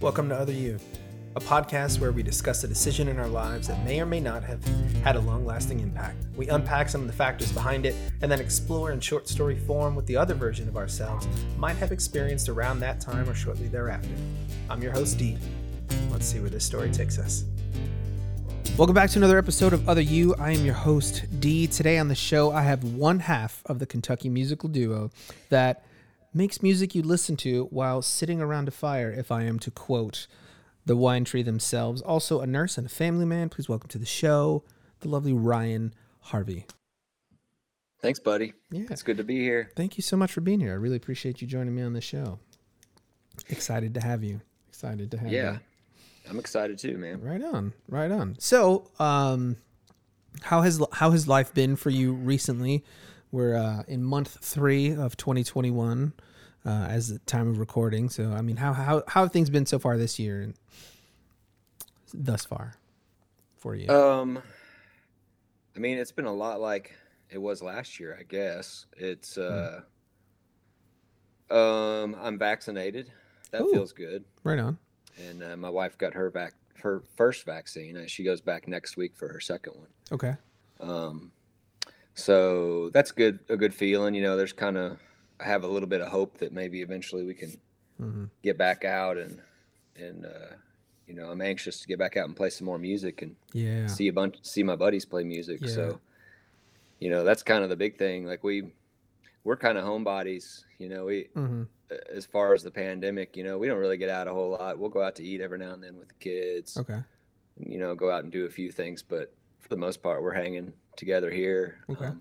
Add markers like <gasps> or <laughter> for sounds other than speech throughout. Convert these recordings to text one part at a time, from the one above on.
Welcome to Other You, a podcast where we discuss a decision in our lives that may or may not have had a long lasting impact. We unpack some of the factors behind it and then explore in short story form what the other version of ourselves might have experienced around that time or shortly thereafter. I'm your host, Dee. Let's see where this story takes us. Welcome back to another episode of Other You. I am your host, Dee. Today on the show, I have one half of the Kentucky musical duo that makes music you listen to while sitting around a fire, if I am to quote the wine tree themselves. Also, a nurse and a family man. Please welcome to the show the lovely Ryan Harvey. Thanks, buddy. Yeah. It's good to be here. Thank you so much for being here. I really appreciate you joining me on the show. Excited to have you. Excited to have Yeah. you. Yeah. I'm excited too, man. Right on, right on. So, um, how has how has life been for you recently? We're uh, in month three of 2021 uh, as the time of recording. So, I mean, how how how have things been so far this year and thus far for you? Um I mean, it's been a lot like it was last year, I guess. It's uh um I'm vaccinated. That Ooh. feels good. right on. And uh, my wife got her back her first vaccine. She goes back next week for her second one. Okay. Um, so that's good, a good feeling. You know, there's kind of, I have a little bit of hope that maybe eventually we can hmm get back out and, and, uh, you know, I'm anxious to get back out and play some more music and Yeah. see a bunch, see my buddies play music. Yeah. So, you know, that's kind of the big thing. Like we, we're kind of homebodies, you know, we, hmm as far as the pandemic, you know, we don't really get out a whole lot. We'll go out to eat every now and then with the kids Okay. you know, go out and do a few things, but for the most part, we're hanging together here. Okay. Um,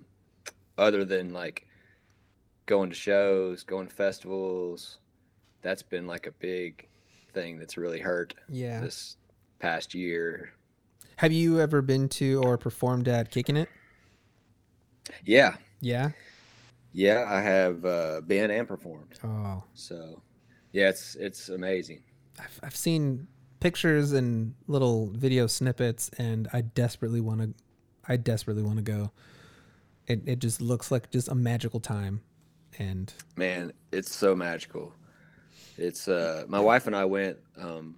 other than like going to shows, going to festivals, that's been like a big thing that's really hurt Yeah. this past year. Have you ever been to or performed at Kicking It? Yeah, Yeah. yeah, I have uh, been and performed. Oh, So, yeah, it's it's amazing. I've, I've seen pictures and little video snippets, and I desperately want to. I desperately want to go. It it just looks like just a magical time, and Man, it's so magical. It's uh my wife and I went um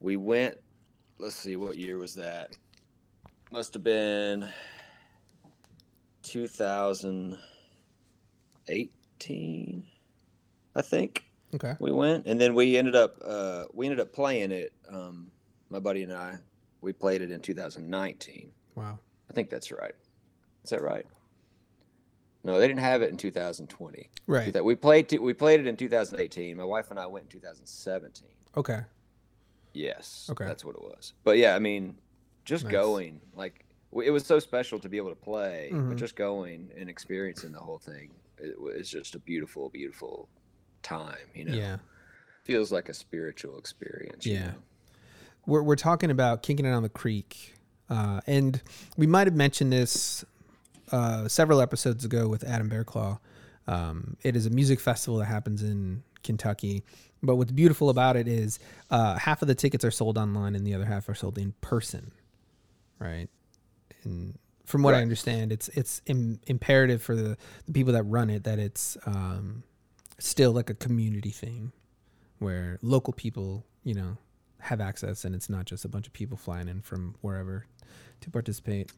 we went let's see what year was that? Must have been 2018 I think okay, we went and then we ended up uh we ended up playing it um my buddy and I we played it in 2019. wow, I think that's right. Is that right? No, they didn't have it in 2020. right, That we played we played it in 2018. My wife and I went in 2017. okay, Yes. Okay. That's what it was. But yeah, I mean, just Nice. going like it was so special to be able to play, Mhm. but just going and experiencing the whole thing, it was just a beautiful, beautiful time. You know, yeah. feels like a spiritual experience. you Yeah. know? We're we're talking about Kicking it on the creek, uh, and we might have mentioned this uh, several episodes ago with Adam Bearclaw. Um, it is a music festival that happens in Kentucky, but what's beautiful about it is uh, half of the tickets are sold online and the other half are sold in person, right? And from what I understand, it's it's Im- imperative for the, the people that run it that it's um, still like a community thing, where local people, you know, have access and it's not just a bunch of people flying in from wherever to participate.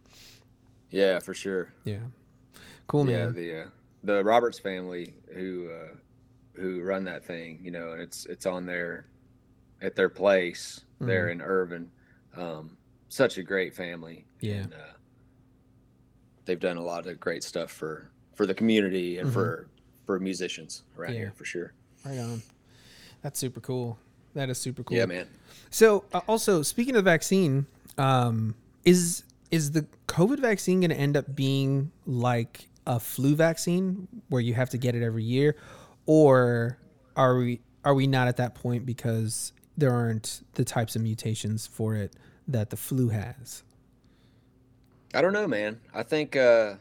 Yeah, for sure. Yeah. Cool, man. Yeah, the uh, the Roberts family who uh, who run that thing, you know, and it's it's on their at their place there in Irvine. Um, such a great family. Yeah. And, uh, they've done a lot of great stuff for for the community and Mhm. for for musicians around Yeah. here for sure. Right on. That's super cool. That is super cool. Yeah, man. So, uh, also speaking of the vaccine, um, is is the COVID vaccine going to end up being like a flu vaccine where you have to get it every year, or are we are we not at that point because there aren't the types of mutations for it that the flu has? I don't know, man. I think uh,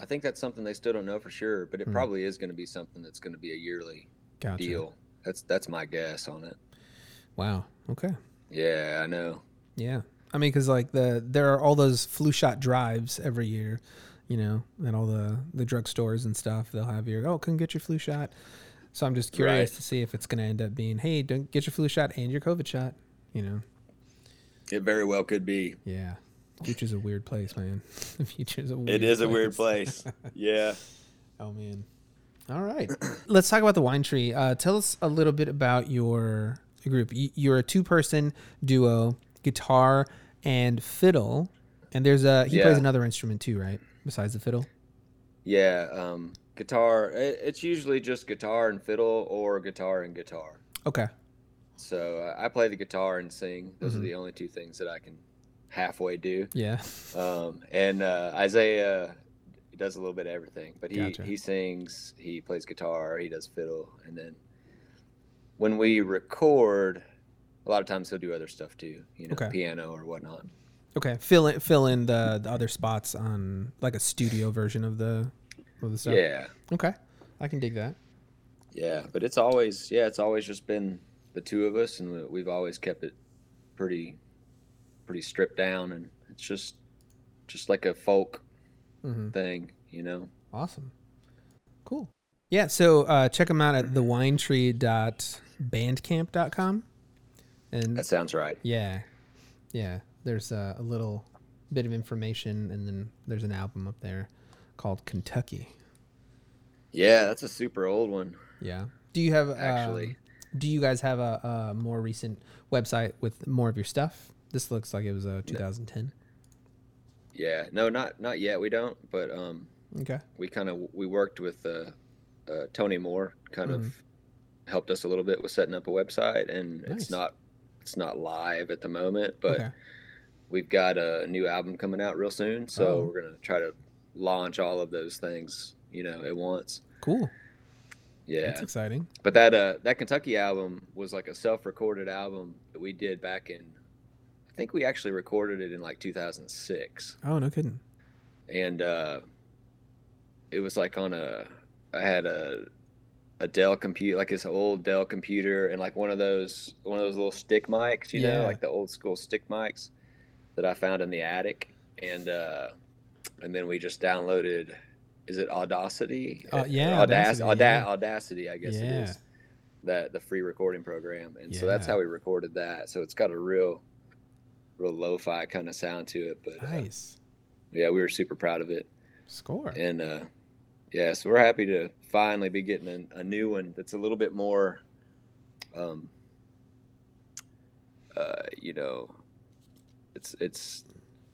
I think that's something they still don't know for sure, but it Hmm. probably is going to be something that's going to be a yearly Gotcha. deal. That's that's my guess on it. Wow. Okay. Yeah, I know. Yeah. I mean, because like the there are all those flu shot drives every year, you know, at all the the drugstores and stuff. They'll have your oh, come get your flu shot. So I'm just curious Right. to see if it's going to end up being, hey, don't get your flu shot and your COVID shot. You know, It very well could be. yeah. Future's a weird place, man. <laughs> The future's a weird place. It is a weird place. yeah. Oh man. All right. <clears throat> Let's talk about the wine tree. Uh, tell us a little bit about your group. You're a two-person duo, guitar and fiddle, and there's a he plays another instrument too, right? Besides the fiddle. Yeah. Um, guitar. It, it's usually just guitar and fiddle, or guitar and guitar. Okay. So uh, I play the guitar and sing. Those Mhm. are the only two things that I can halfway do. Yeah. Um, and uh, Isaiah does a little bit of everything, but he Gotcha. he sings, he plays guitar, he does fiddle, and then when we record, a lot of times he'll do other stuff too, you know, Okay. piano or whatnot. Okay. Fill in fill in the, the other spots on like a studio version of the of the stuff. Yeah, Okay. I can dig that. yeah, but it's always yeah, it's always just been the two of us, and we've always kept it pretty pretty stripped down, and it's just just like a folk hmm thing, you know. Awesome. Cool. Yeah, so uh, check them out at thewinetree.bandcamp.com. And That sounds right. yeah, yeah, there's a, a little bit of information, and then there's an album up there called Kentucky. Yeah, that's a super old one, Yeah. Do you have actually. um, do you guys have a, a more recent website with more of your stuff? This looks like it was uh, 2010. Yeah, no, not not yet. We don't, but um, Okay. we kind of we worked with uh, uh, Tony Moore, kind Mhm. of helped us a little bit with setting up a website, and Nice. it's not it's not live at the moment, but okay. we've got a new album coming out real soon, so Oh. we're gonna try to launch all of those things, you know, at once. Cool. Yeah, That's exciting. but that uh that Kentucky album was like a self-recorded album that we did back in. I think we actually recorded it in like 2006. Oh, no kidding. and uh, it was like on a I had a a Dell computer, like this old Dell computer, and like one of those one of those little stick mics, you Yeah. know, like the old school stick mics that I found in the attic, and uh, and then we just downloaded. Is it Audacity? Uh, yeah, Audacity. Audacity, yeah. Audacity, I guess it Yeah. is. That the free recording program, and so that's how we recorded that. So it's got a real, real lo-fi kind of sound to it. But uh, Nice. yeah, we were super proud of it Score. and uh yeah so we're happy to finally be getting a, a new one that's a little bit more um uh you know it's it's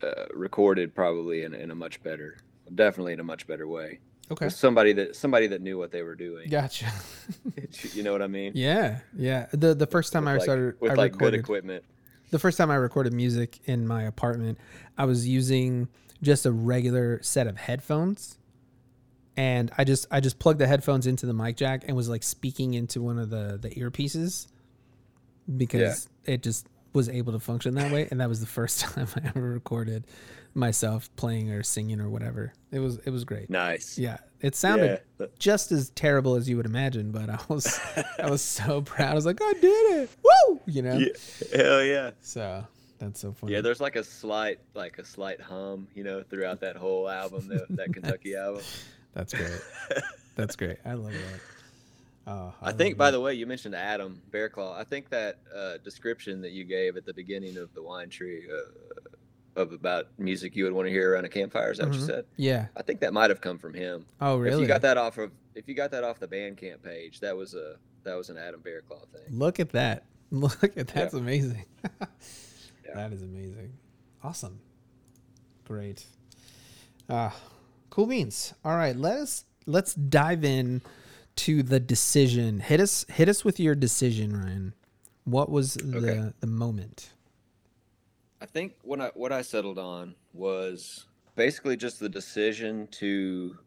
uh, recorded probably in, in a much better definitely in a much better way Okay. With somebody that somebody that knew what they were doing Gotcha. <laughs> you know what i mean yeah, yeah. The the first time With I like- started, with I like good recorded. equipment The first time I recorded music in my apartment, I was using just a regular set of headphones, and I just I just plugged the headphones into the mic jack and was like speaking into one of the the earpieces because it just was able to function that way, and that was the first <laughs> time I ever recorded myself playing or singing or whatever. It was it was great. nice Yeah, it sounded yeah just as terrible as you would imagine, but I was I was so <laughs> proud. I was like, I did it! Woo! You know. yeah, hell yeah So that's so funny. yeah there's like a slight like a slight hum you know throughout that whole album that, that <laughs> kentucky album That's great. That's great. I love that. Oh, I think, by the way, you mentioned Adam Bearclaw. I think that uh, description that you gave at the beginning of the wine tree uh, of about music you would want to hear around a campfire. Is that what you Mhm. said? yeah. I think that might have come from him. Oh, really? If you got that off of, if you got that off the Bandcamp page, that was a that was an Adam Bearclaw thing. Look at that. <laughs> Look at that's amazing. <laughs> Yeah. That is amazing. Awesome. Great. Ah, cool beans. All right, let us let's dive in to the decision. Hit us hit us with your decision, Ryan. What was the Okay. the moment? I think what I what I settled on was basically just the decision to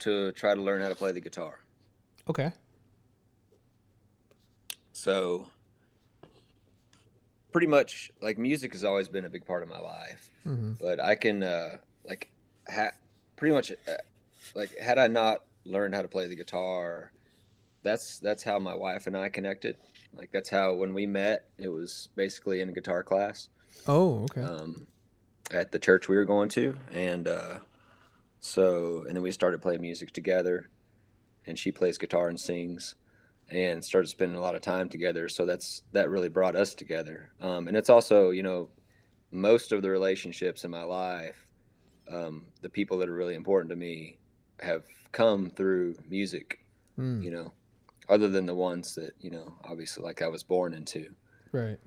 to try to learn how to play the guitar. Okay. So pretty much like music has always been a big part of my life, hmm but I can uh like ha- pretty much uh, like had I not learned how to play the guitar, that's that's how my wife and I connected. Like that's how when we met, it was basically in a guitar class Oh, okay. um, at the church we were going to, and uh, so and then we started playing music together, and she plays guitar and sings, and started spending a lot of time together. So that's that really brought us together. Um, and it's also you know most of the relationships in my life, um, the people that are really important to me, have come through music. Mm, You know, other than the ones that you know obviously like I was born into. right.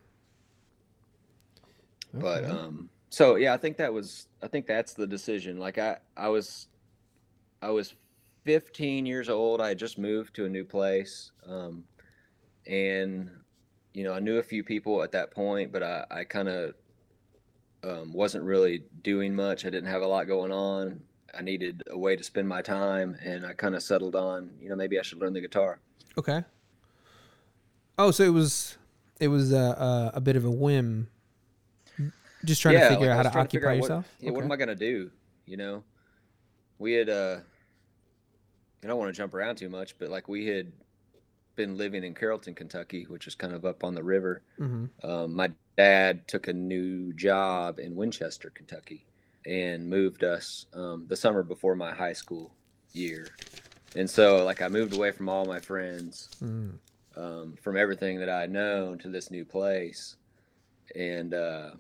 but um so yeah i think that was i think that's the decision like i i was i was 15 years old i had just moved to a new place um and you know i knew a few people at that point but i i kind of um, wasn't really doing much i didn't have a lot going on i needed a way to spend my time and i kind of settled on you know maybe i should learn the guitar Okay. Oh, so it was it was a a, a bit of a whim. Just trying to figure like, out how to trying to occupy what- yourself. Yeah, what am I gonna do? You know, we had uh, I don't want to jump around too much, but like we had been living in Carrollton, Kentucky, which is kind of up on the river. Mhm. Um, my dad took a new job in Winchester, Kentucky, and moved us um, the summer before my high school year. And so, like, I moved away from all my friends, Mm. um, from everything that I had known to this new place, and uh,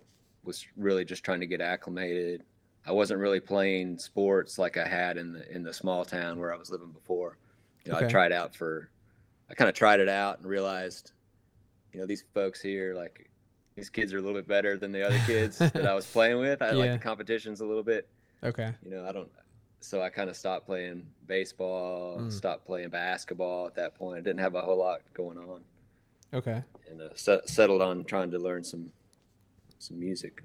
was really just trying to get acclimated. I wasn't really playing sports like I had in the in the small town where I was living before. You know, Okay. I tried out for, I kind of tried it out and realized, you know, these folks here like these kids are a little bit better than the other kids that I was <laughs> playing with. I like the competitions a little bit. Okay. You know, I don't. So I kind of stopped playing baseball, Mm. stopped playing basketball at that point. I didn't have a whole lot going on, Okay. and uh, set, settled on trying to learn some some music.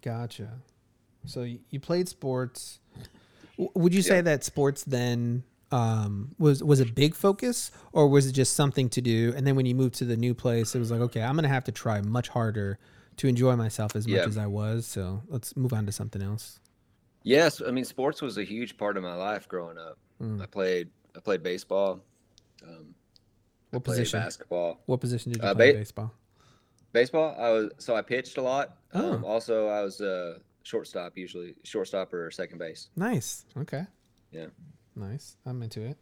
Gotcha. So you played sports. W- Would you say Yeah. that sports then um, was was a big focus, or was it just something to do? And then when you moved to the new place, it was like, okay, I'm gonna have to try much harder to enjoy myself as much as I was. So let's move on to something else. Yes, I mean sports was a huge part of my life growing up. Mm. I played I played baseball, um, What played position? basketball. What position did you Uh, play ba- baseball? Baseball, I was so I pitched a lot. Oh. Um, also, I was a shortstop usually, shortstop or second base. Nice. Okay. Yeah. Nice. I'm into it.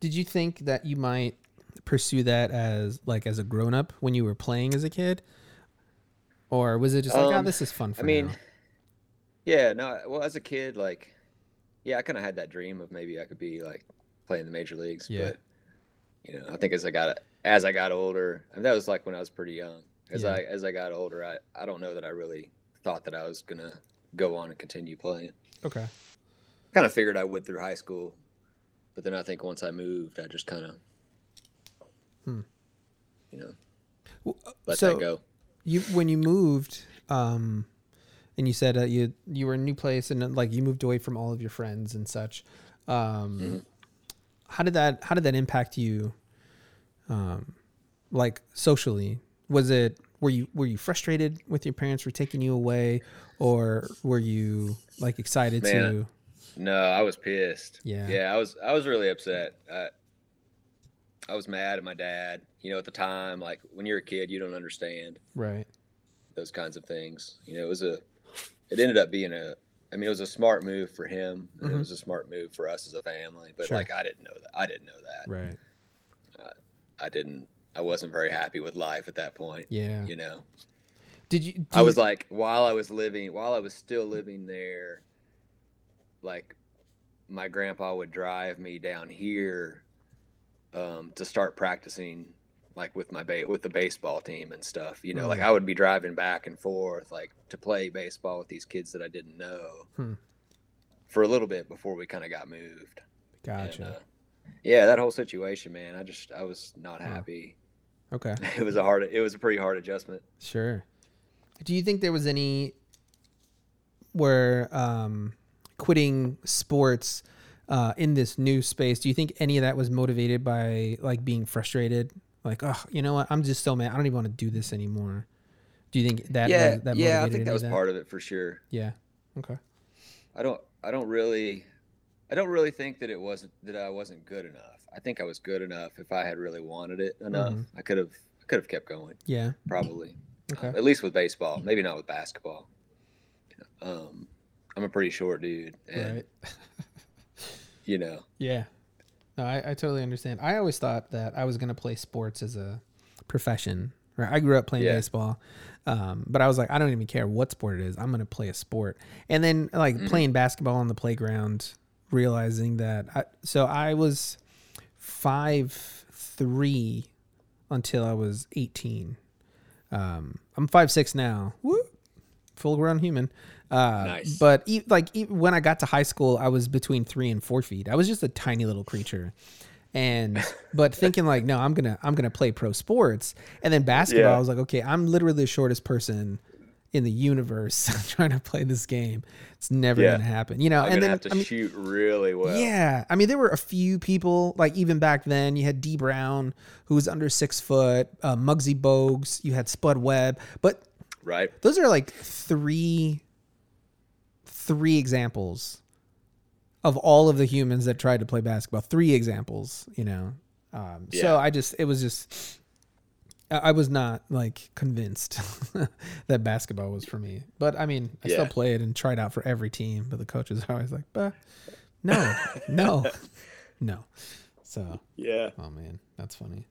Did you think that you might pursue that as like as a grown up when you were playing as a kid? Or was it just like, oh, Um, this is fun for me? I mean, now? yeah, no. Well, as a kid, like, yeah, I kind of had that dream of maybe I could be like playing the major leagues. Yeah. But you know, I think as I got as I got older, and that was like when I was pretty young. As Yeah. I as I got older, I I don't know that I really thought that I was gonna go on and continue playing. Okay. Kind of figured I would through high school, but then I think once I moved, I just kind of, Hmm. you know, Well, uh, let so that go. you when you moved, um, and you said uh, you you were in a new place and like you moved away from all of your friends and such. Um, Mhm. How did that How did that impact you? Um, like socially, was it were you were you frustrated with your parents for taking you away, or were you like excited Man, to? No, I was pissed. Yeah. Yeah, I was I was really upset. I, I was mad at my dad. You know, at the time, like when you're a kid, you don't understand Right. those kinds of things. You know, it was a it ended up being a I mean, it was a smart move for him and Mhm. it was a smart move for us as a family, but Sure. like I didn't know that. I didn't know that. Right. I didn't I wasn't very happy with life at that point, Yeah. you know. Did you? do I was you- like while I was living while I was still living there like my grandpa would drive me down here um, to start practicing like with my ba- with the baseball team and stuff you know like Mm. I would be driving back and forth like to play baseball with these kids that I didn't know Hmm. for a little bit before we kind of got moved And, Gotcha. uh, yeah that whole situation man I just I was not happy okay. <laughs> it was a hard it was a pretty hard adjustment Sure. Do you think there was any where um, quitting sports uh, in this new space? Do you think any of that was motivated by like being frustrated? Like, oh, you know what? I'm just so mad. I don't even want to do this anymore. Do you think that? yeah that yeah I think that was part of it for sure Yeah. Okay. I don't I don't really I don't really think that it wasn't that I wasn't good enough. I think I was good enough if I had really wanted it enough. Mhm. I could have I could have kept going Yeah. probably. Okay. Um, at least with baseball, maybe not with basketball. Um I'm a pretty short dude and Right. <laughs> you know. Yeah. No, I, I totally understand. I always thought that I was going to play sports as a profession. Right? I grew up playing Yeah. baseball, um, but I was like, I don't even care what sport it is. I'm going to play a sport. And then like playing basketball on the playground, realizing that. I, so I was five three until I was 18. Um, I'm five six now. Woo! Full grown human. Uh, Nice. But e- like e- when I got to high school, I was between three and four feet. I was just a tiny little creature, and <laughs> but thinking like, no, I'm gonna I'm gonna play pro sports. And then basketball, Yeah. I was like, okay, I'm literally the shortest person in the universe <laughs> trying to play this game. It's never Yeah. gonna happen, you know. I'm and then have to I mean, shoot really well. yeah, I mean, there were a few people like even back then. You had Dee Brown, who was under six foot, uh, Muggsy Bogues. You had Spud Webb, but Right. those are like three, three examples of all of the humans that tried to play basketball. Three examples, you know. Um, So I just, it was just, I was not like convinced <laughs> that basketball was for me. But I mean, I still played and tried out for every team. But the coaches are <laughs> always like, "But no, no, <laughs> no." So, Yeah. oh man, that's funny.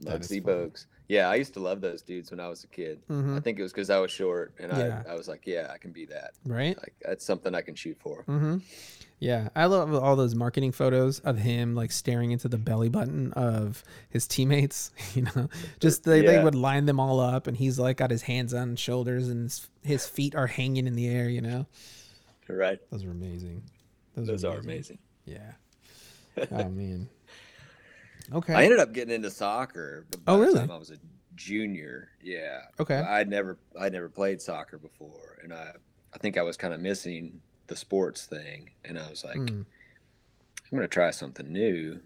That is Muggsy funny. Bogues. Yeah, I used to love those dudes when I was a kid. Mhm. I think it was because I was short, and Yeah. I, I was like, yeah, I can be that. Right? Like that's something I can shoot for. Mm-hmm. Yeah, I love all those marketing photos of him like staring into the belly button of his teammates. <laughs> You know, just they, they would line them all up, and he's like got his hands on his shoulders, and his, his feet are hanging in the air. You know, Right. those are amazing. Those are amazing. Yeah. Oh man. Okay. I ended up getting into soccer. By Oh, the really? time I was a junior. Yeah. Okay. I'd never I'd never played soccer before, and I I think I was kind of missing the sports thing, and I was like, Mm. I'm gonna try something new.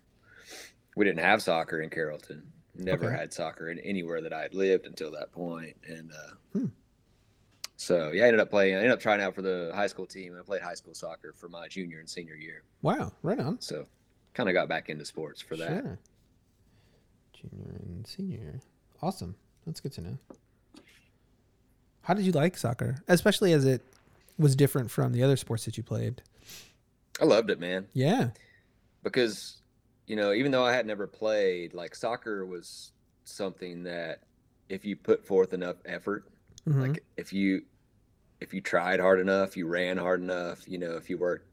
We didn't have soccer in Carrollton. Never Okay. had soccer in anywhere that I had lived until that point, and uh, Hmm. so yeah, I ended up playing. I ended up trying out for the high school team, I played high school soccer for my junior and senior year. Wow. Right on. So kind of got back into sports for that. Sure. Junior and senior. Awesome. That's good to know. How did you like soccer, especially as it was different from the other sports that you played? I loved it, man. Yeah. because you know even though i had never played like soccer was something that if you put forth enough effort Mhm. like if you if you tried hard enough you ran hard enough you know if you worked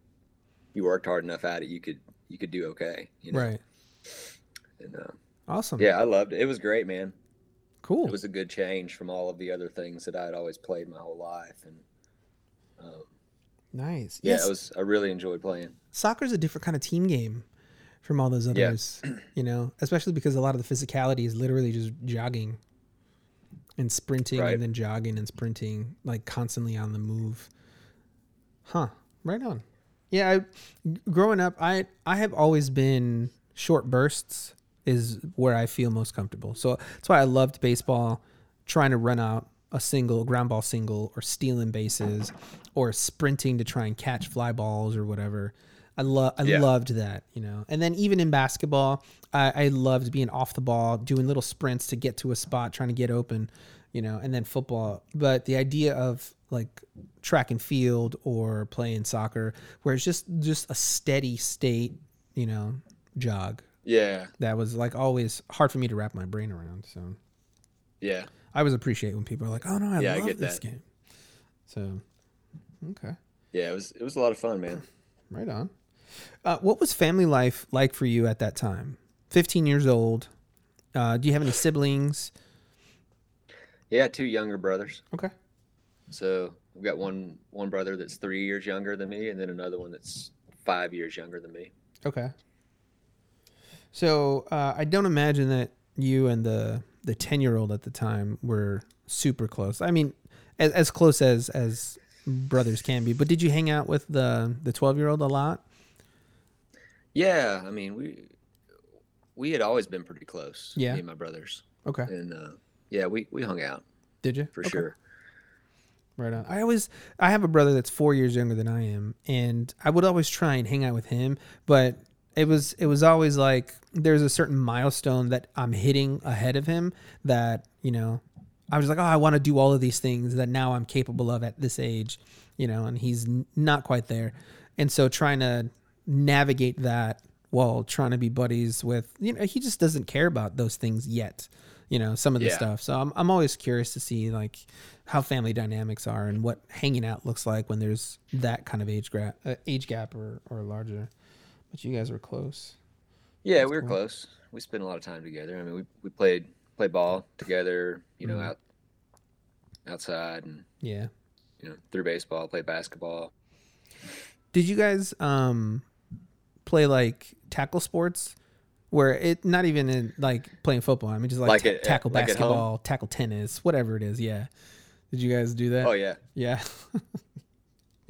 you worked hard enough at it you could you could do okay you know right. and uh, Awesome. yeah i loved it it was great man Cool. it was a good change from all of the other things that I had always played my whole life and um, nice. yeah yes. it was i really enjoyed playing soccer's a different kind of team game from all those others. Yeah. <clears throat> you know, especially because a lot of the physicality is literally just jogging and sprinting Right. and then jogging and sprinting, like constantly on the move. Huh. Right on. Yeah, I, growing up, I I have always been short bursts is where I feel most comfortable. So that's why I loved baseball, trying to run out a single ground ball single or stealing bases or sprinting to try and catch fly balls or whatever. I love I Yeah. loved that, you know. And then even in basketball, I, I loved being off the ball, doing little sprints to get to a spot, trying to get open, you know. And then football, but the idea of like track and field or playing soccer, where it's just just a steady state, you know, jog. Yeah That was like always hard for me to wrap my brain around. So yeah I always appreciate when people are like, "Oh no, I Yeah, I love get this that. game." So, okay. yeah it was it was a lot of fun man <clears throat> Right on. Uh, what was family life like for you at that time? 15 years old. Uh, do you have any siblings? yeah two younger brothers Okay. So we've got one one brother that's three years younger than me, and then another one that's five years younger than me. Okay. So uh, I don't imagine that you and the the 10 year old at the time were super close. I mean, as, as close as as brothers can be. But did you hang out with the the 12 year old a lot? Yeah, I mean we we had always been pretty close. Yeah. me and my brothers, Okay. and uh, yeah, we we hung out Did you? for Okay. sure. Right on. I always I have a brother that's four years younger than I am, and I would always try and hang out with him, but it was it was always like there's a certain milestone that I'm hitting ahead of him that you know I was like oh I want to do all of these things that now I'm capable of at this age, you know, and he's n- not quite there, and so trying to navigate that while trying to be buddies with you know he just doesn't care about those things yet you know some of the Yeah. stuff. So I'm, I'm always curious to see like how family dynamics are and what hanging out looks like when there's that kind of age gap uh, age gap or, or larger but you guys were close Yeah, we were cool. close. We spent a lot of time together. I mean, we, we played played ball together. You know, Mhm. out outside and yeah you know through baseball, played basketball. did you guys um play like tackle sports where it not even in like playing football i mean just like, Like ta- at- tackle like basketball tackle tennis whatever it is yeah did you guys do that Oh yeah, yeah <laughs>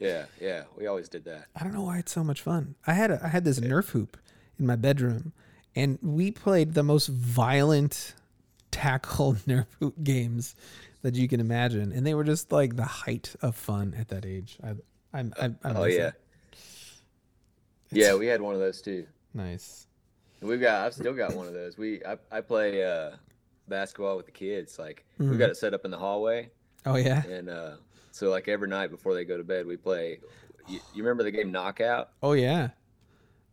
yeah, yeah. We always did that. I don't know why it's so much fun. I had a, I had this Nerf hoop in my bedroom, and we played the most violent tackle <laughs> Nerf hoop games that you can imagine, and they were just like the height of fun at that age. I, I'm, I, I oh yeah, yeah. We had one of those too. nice. We've got. I've still got one of those. We I, I play uh, basketball with the kids. Like Mhm. we've got it set up in the hallway, Oh yeah, and uh, so like every night before they go to bed, we play. You, you remember the game Knockout? oh yeah,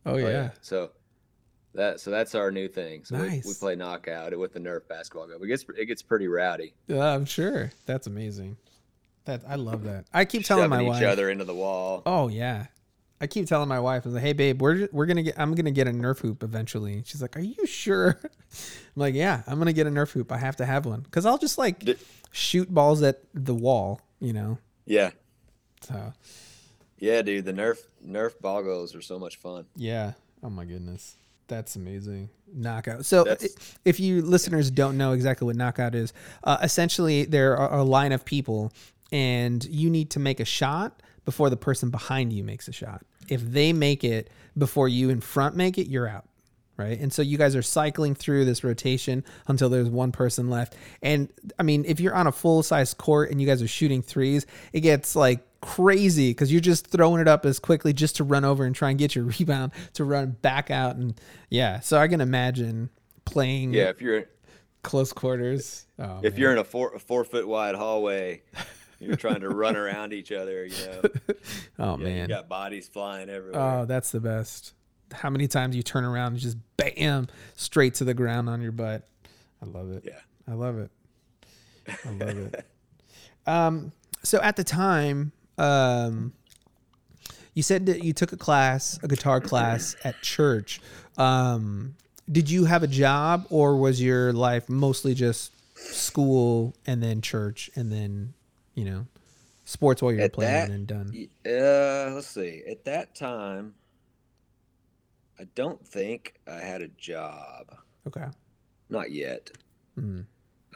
oh yeah. So that so that's our new thing. So we, we play knockout with the Nerf basketball gun. It gets it gets pretty rowdy. Uh, I'm sure that's amazing. That I love that. I keep telling my wife. each other into the wall. Oh yeah. I keep telling my wife, I was like, "Hey babe, we're we're gonna get. I'm gonna get a Nerf hoop eventually." She's like, "Are you sure?" <laughs> I'm like, "Yeah, I'm gonna get a Nerf hoop. I have to have one because I'll just like Did- shoot balls at the wall, you know." Yeah, So yeah, dude. The Nerf Nerf boggles are so much fun. yeah. Oh my goodness, that's amazing. Knockout. So That's- if you listeners don't know exactly what knockout is, uh, essentially there are a line of people, and you need to make a shot before the person behind you makes a shot. If they make it before you in front make it, you're out. Right. And so you guys are cycling through this rotation until there's one person left. And I mean, if you're on a full size court and you guys are shooting threes, it gets like crazy because you're just throwing it up as quickly just to run over and try and get your <laughs> rebound to run back out. And yeah, so I can imagine playing Yeah, if you're close quarters. Oh, if man. you're in a four a four foot wide hallway, you're trying to run around each other. You know, <laughs> oh Yeah, you got bodies flying everywhere. oh that's the best. How many times you turn around and just bam straight to the ground on your butt? I love it. yeah, I love it. I love it. <laughs> Um, so at the time, um, you said that you took a class, a guitar class at church. Um, did you have a job, or was your life mostly just school and then church and then, you know, sports while you were At playing that- and done? Uh, let's see. At that time, I don't think I had a job. Okay. Not yet. Mm.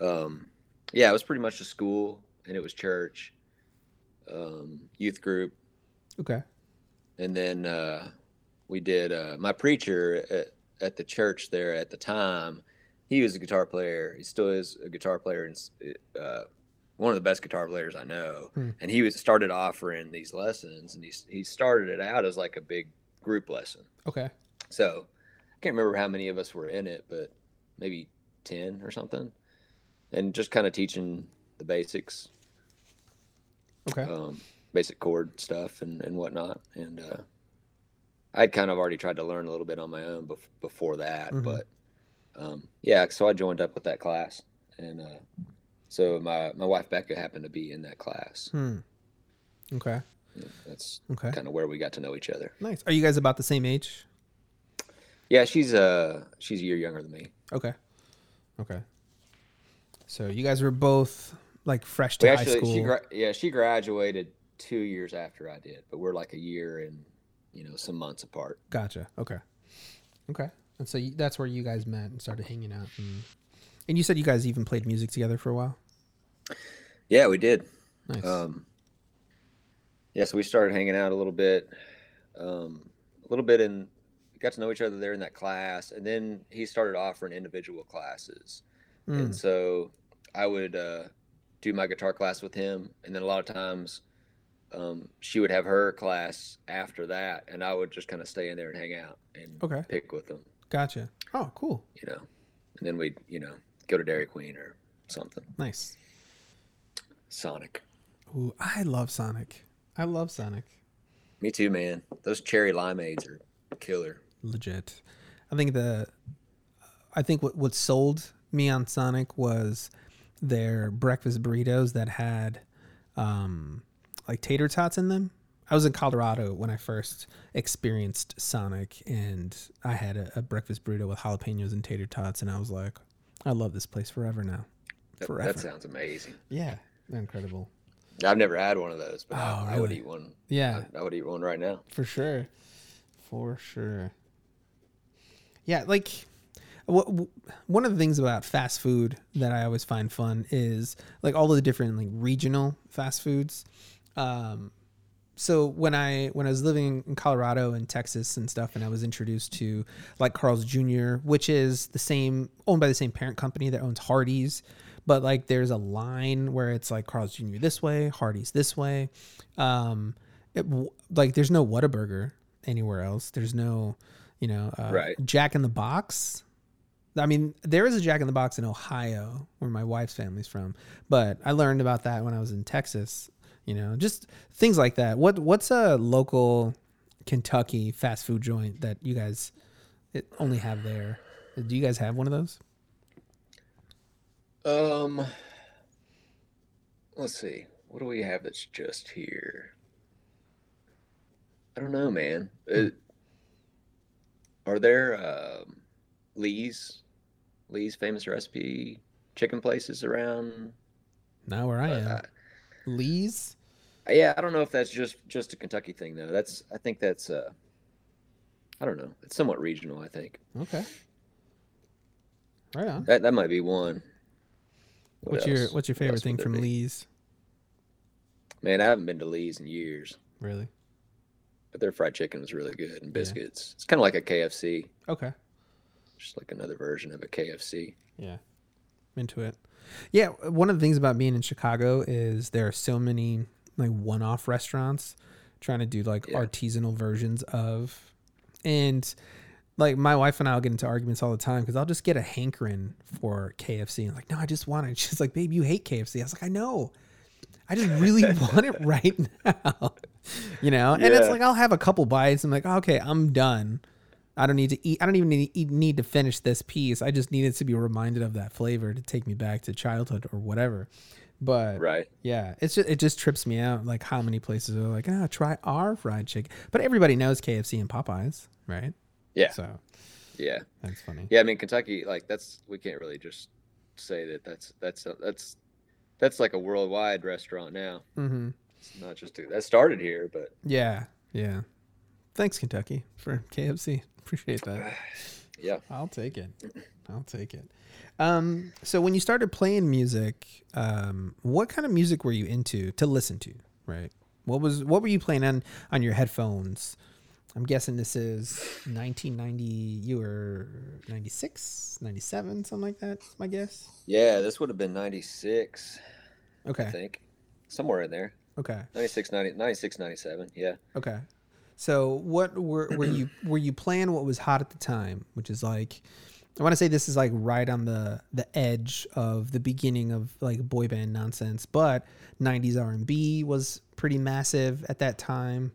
Um, yeah, it was pretty much a school, and it was church, um, youth group, Okay. and then uh, we did. Uh, my preacher at, at the church there at the time, he was a guitar player. He still is a guitar player, and uh, one of the best guitar players I know. Hmm. And he was started offering these lessons, and he he started it out as like a big group lesson. Okay. So I can't remember how many of us were in it, but maybe 10 or something. And just kind of teaching the basics, Okay. um, basic chord stuff and, and whatnot. And uh, I'd kind of already tried to learn a little bit on my own bef- before that. Mhm. But um, yeah, so I joined up with that class. And uh, so my, my wife Becca happened to be in that class. Hmm. Okay. Yeah, That's Okay. kind of where we got to know each other. Nice. Are you guys about the same age? Yeah, she's uh she's a year younger than me. Okay. Okay. So you guys were both like fresh to We high actually, school. she gra- yeah, she graduated two years after I did, but we're like a year and you know some months apart. Gotcha. Okay. Okay. And so you, that's where you guys met and started hanging out. And, and you said you guys even played music together for a while. Yeah, we did. Nice. Um, yeah, so we started hanging out a little bit, um, a little bit, and got to know each other there in that class. And then he started offering individual classes, Mm. and so I would uh, do my guitar class with him, and then a lot of times. Um, she would have her class after that, and I would just kind of stay in there and hang out and Okay. pick with them. Gotcha. Oh, cool. you know, and then we'd, you know, go to Dairy Queen or something. Nice. Sonic. Ooh, I love Sonic. I love Sonic. Me too, man. Those cherry limeades are Killer. Legit. I think the I think what what sold me on Sonic was their breakfast burritos that had um like tater tots in them. I was in Colorado when I first experienced Sonic and I had a, a breakfast burrito with jalapenos and tater tots and I was like, I love this place forever now. That, Forever. that sounds amazing. Yeah. Incredible. I've never had one of those, but Oh, I, I would eat one. Yeah. I, I would eat one right now. For sure. For sure. Yeah, like one of the things about fast food that I always find fun is like all of the different like regional fast foods. Um, so when I when I was living in Colorado and Texas and stuff, and I was introduced to like Carl's Jr., which is the same owned by the same parent company that owns Hardee's, but like there's a line where it's like Carl's Jr. this way, Hardee's this way. Um, it, like there's no Whataburger anywhere else. There's no, you know, uh, Right. Jack in the Box. I mean, there is a Jack in the Box in Ohio where my wife's family's from, but I learned about that when I was in Texas. You know, just things like that. What What's a local Kentucky fast food joint that you guys only have there? Do you guys have one of those? Um, let's see. What do we have that's just here? I don't know, man. Uh, are there um, Lee's, Lee's famous recipe chicken places around? Not where I am. Uh, Lee's. yeah, I don't know if that's just just a Kentucky thing though. That's I think that's uh, I don't know. It's somewhat regional. I think Okay. Right on. that that might be one. What what's your? What's your favorite else thing from be? Lee's? Man, I haven't been to Lee's in years, Really? But their fried chicken was really good and biscuits. It's kind of like a KFC. Okay. just like another version of a KFC. Yeah. I'm into it. Yeah, one of the things about being in Chicago is there are so many like one-off restaurants trying to do like Yeah. artisanal versions of and like my wife and I'll get into arguments all the time because I'll just get a hankering for KFC and like, no, I just want it. <laughs> She's like, babe, you hate KFC. I was like, I know. I just really <laughs> want it right now. You know? And it's like I'll have a couple bites. I'm like, okay, I'm done. I don't need to eat. I don't even need to eat, need to finish this piece. I just needed to be reminded of that flavor to take me back to childhood or whatever. But Right. yeah, it's just it just trips me out like how many places are like, ah, try our fried chicken. But everybody knows KFC and Popeyes, right? Yeah. So Yeah. that's funny. Yeah. I mean, Kentucky, like that's we can't really just say that that's that's that's that's like a worldwide restaurant now. Mm-hmm. It's not just that started here, but Yeah, yeah. Thanks, Kentucky, for KFC. Appreciate that. <sighs> yeah. I'll take it. I'll take it. Um, so when you started playing music, um, what kind of music were you into to listen to? Right. What was what were you playing on on your headphones? I'm guessing this is 1990. You were 96, 97, something like that. My guess. Yeah. This would have been 96, Okay. I think. Somewhere in there. Okay. 96, 90, 96, 97. Yeah. Okay. So what were were you were you playing what was hot at the time, which is like I want to say this is like right on the the edge of the beginning of like boy band nonsense, but 90s R&B was pretty massive at that time.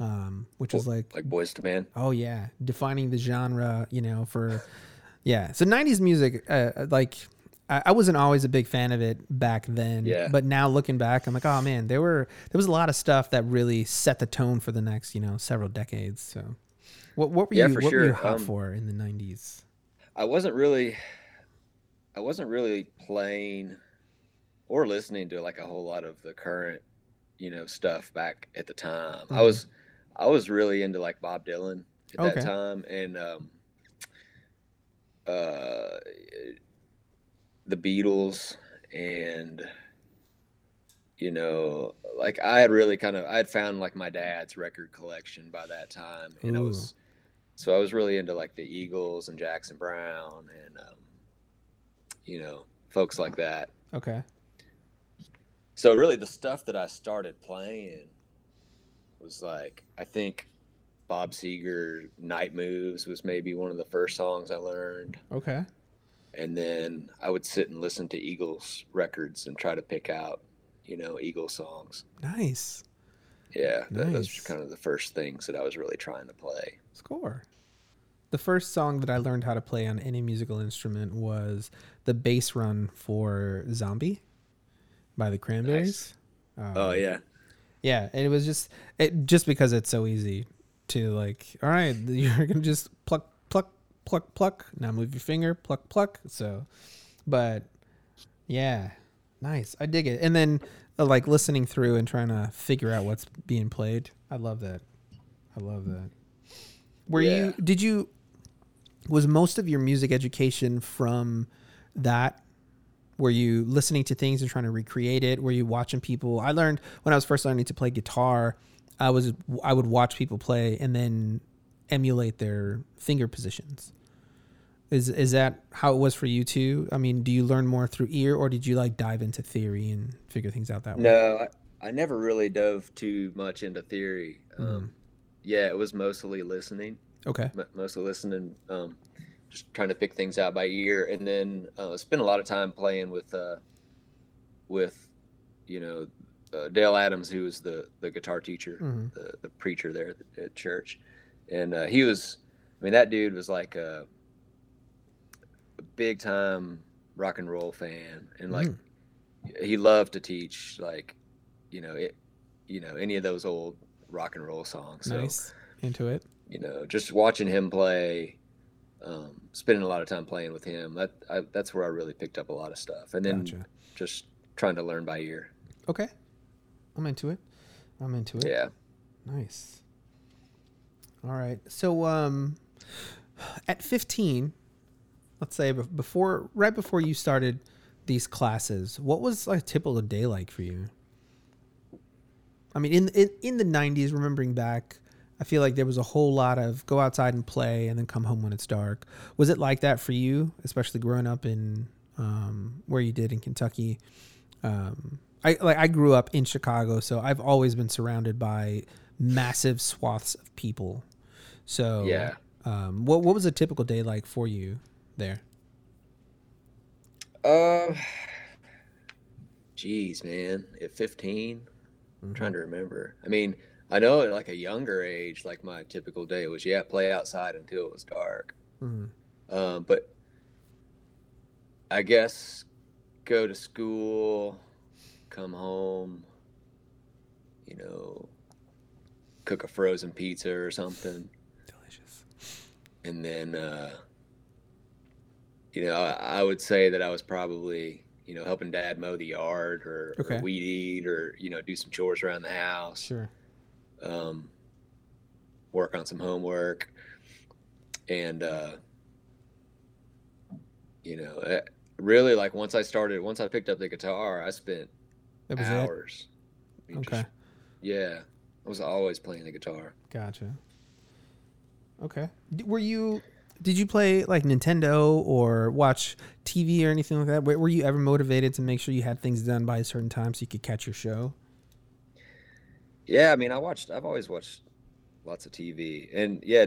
Um, which was like Like Boyz II Men. oh yeah, defining the genre, you know, for yeah. So 90s music uh, like I, I wasn't always a big fan of it back then, Yeah. but now looking back, I'm like, oh man, there were there was a lot of stuff that really set the tone for the next, you know, several decades. So, what what were Yeah, you for what were you hot Um, for in the '90s? I wasn't really I wasn't really playing or listening to like a whole lot of the current, you know, stuff back at the time. I Mhm. was I was really into like Bob Dylan at Okay. that time and um uh the Beatles and you know, like I had really kind of I had found like my dad's record collection by that time and I was so I was really into like the Eagles and Jackson Browne and um, you know folks like that. Okay, So really, the stuff that I started playing was like I think Bob Seger "Night Moves" was maybe one of the first songs I learned, okay, and then I would sit and listen to Eagles records and try to pick out you know Eagle songs. nice. Yeah, that, those were kind of the first things that I was really trying to play. Score. The first song that I learned how to play on any musical instrument was the bass run for Zombie by the Cranberries. Um, Oh yeah. Yeah, and it was just it just because it's so easy to like. All right, <laughs> you're gonna just pluck, pluck, pluck. Now move your finger, pluck, pluck. So, but yeah, nice. I dig it. And then uh, like listening through and trying to figure out what's being played. I love that. I love that. Were Yeah. you? Did you? Was most of your music education from that were you listening to things and trying to recreate it were you watching people i learned when i was first learning to play guitar i was i would watch people play and then emulate their finger positions is is that how it was for you too i mean do you learn more through ear or did you like dive into theory and figure things out that way No, I, I never really dove too much into theory. Um, Mhm. Yeah, it was mostly listening, okay m- mostly listening, um, just trying to pick things out by ear, and then uh, spend a lot of time playing with, uh, with, you know, uh, Dale Adams, who was the the guitar teacher, Mhm. the the preacher there at, at church, and uh, he was, I mean, that dude was like a big time rock and roll fan, and like Mm. he loved to teach like you know it you know any of those old rock and roll songs. So nice. Into it. you know just watching him play um, spending a lot of time playing with him that I, that's where i really picked up a lot of stuff. And then gotcha. just trying to learn by ear. Okay. I'm into it. I'm into it. Yeah. Nice. All right. So um at 15, let's say before right before you started these classes, what was like a typical day like for you? I mean in in, in the 90s remembering back, I feel like there was a whole lot of go outside and play and then come home when it's dark. Was it like that for you, especially growing up in um where you did in Kentucky? Um I like I grew up in Chicago, so I've always been surrounded by massive swaths of people. So Yeah. um, what what was a typical day like for you there? uh jeez man at 15 i'm trying to remember i mean i know at like a younger age like my typical day was yeah play outside until it was dark Mhm. Um, but I guess go to school, come home, you know, cook a frozen pizza or something, <laughs> Delicious. and then, uh, you know, I, I would say that I was probably, you know, helping dad mow the yard or, Okay. or weed eat or you know do some chores around the house. Sure. um, work on some homework, and uh, you know, eh, really like once I started, once I picked up the guitar, I spent hours. I mean, Okay. just- yeah, I was always playing the guitar. Gotcha. Okay. Were you? Did you play like Nintendo or watch TV or anything like that? Were, were you ever motivated to make sure you had things done by a certain time so you could catch your show? Yeah, I mean, I watched. I've always watched lots of TV, and yeah,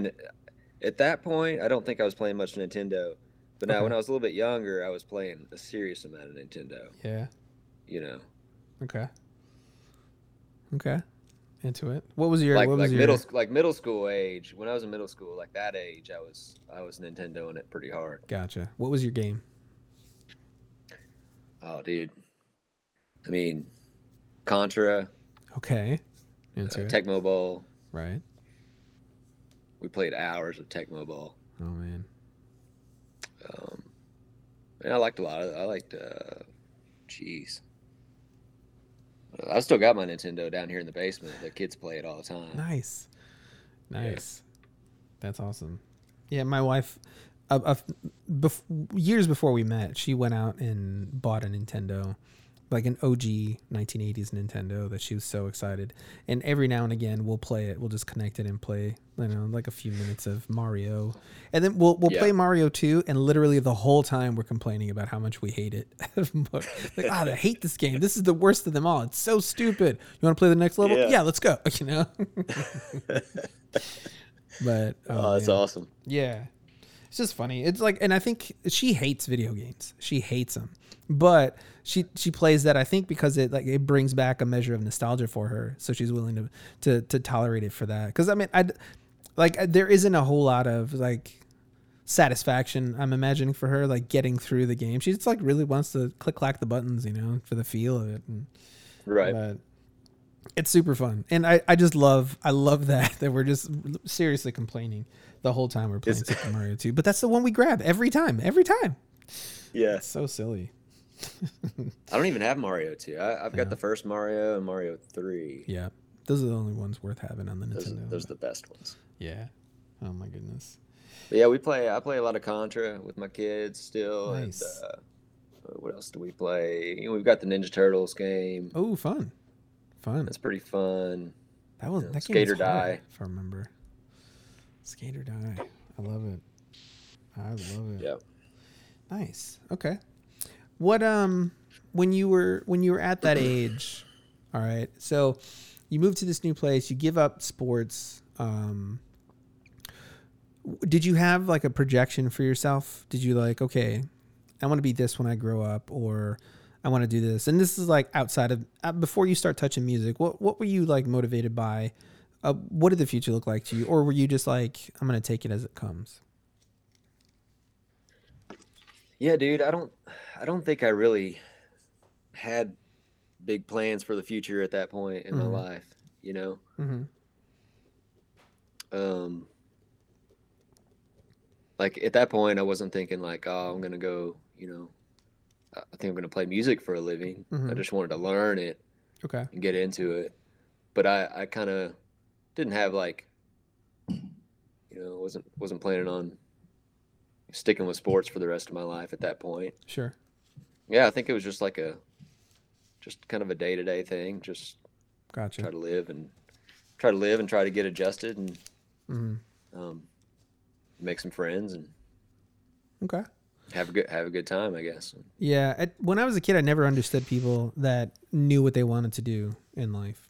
at that point, I don't think I was playing much Nintendo. But now, Okay. when I was a little bit younger, I was playing a serious amount of Nintendo. Yeah. You know, Okay. Okay. Into it. What was your? like what was like your, middle sc- like middle school age. When I was in middle school, like that age, I was I was Nintendoing it pretty hard. Gotcha. What was your game? Oh, dude. I mean, Contra, Okay. uh, Into it. Tecmo Bowl. right. We played hours of Tecmo Bowl. Oh man. Um, and I liked a lot of. I liked. Uh, jeez. I still got my Nintendo down here in the basement. The kids play it all the time. Nice. Yeah. Nice. That's awesome. Yeah, my wife, uh, uh, bef- years before we met, she went out and bought a Nintendo, like an OG 1980s Nintendo that she was so excited. And every now and again, we'll play it. We'll just connect it and play, you know, like a few minutes of Mario, and then we'll we'll Yeah. play Mario 2. And literally the whole time we're complaining about how much we hate it. <laughs> like, ah, I <laughs> hate this game. This is the worst of them all. It's so stupid. You want to play the next level? Yeah. Yeah, let's go. <laughs> You know. But Oh, that's man. awesome. Yeah, it's just funny. It's like, and I think she hates video games. She hates them, but she she plays that I think because it like it brings back a measure of nostalgia for her, so she's willing to to to tolerate it for that. Because I mean, I like uh, there isn't a whole lot of like satisfaction I'm imagining for her like getting through the game. She just like really wants to click clack the buttons, you know, for the feel of it. And, Right. But it's super fun, and I I just love I love <laughs> that that we're just seriously complaining the whole time we're playing Super Mario 2. But that's the one we grab every time, every time. yeah. It's so silly. <laughs> I don't even have Mario 2. I, I've Yeah. got the first Mario and Mario 3. Yeah, those are the only ones worth having on the Those, Nintendo. those are the best ones. yeah. Oh my goodness. But yeah, we play. I play a lot of Contra with my kids still. Nice. And, uh, what else do we play? You know, we've got the Ninja Turtles game. Oh, fun, fun. That's pretty fun. That was Yeah, that Skate or was hard, Die. if I remember. Skate or die. I love it. I love it. Yep. Nice. Okay. What um when you were when you were at that age, <clears throat> all right. So you move to this new place, you give up sports. Um did you have like a projection for yourself? Did you like, okay, I want to be this when I grow up or I want to do this. And this is like outside of uh, before you start touching music. What what were you like motivated by? Uh, what did the future look like to you or were you just like I'm going to take it as it comes? Yeah, dude. I don't. I don't think I really had big plans for the future at that point in Mhm. my life. You know. Mhm. um like at that point i wasn't thinking like oh i'm gonna go you know i I think i'm gonna play music for a living i Mhm. just wanted to learn it Okay. and get into it but i i kind of didn't have like you know wasn't wasn't planning on sticking with sports for the rest of my life at that point Sure. yeah i think it was just like a just kind of a day-to-day thing just Gotcha. try to live and try to live and try to get adjusted and Mhm. um, make some friends and Okay. have a good have a good time, I guess. Yeah. At, when I was a kid, I never understood people that knew what they wanted to do in life.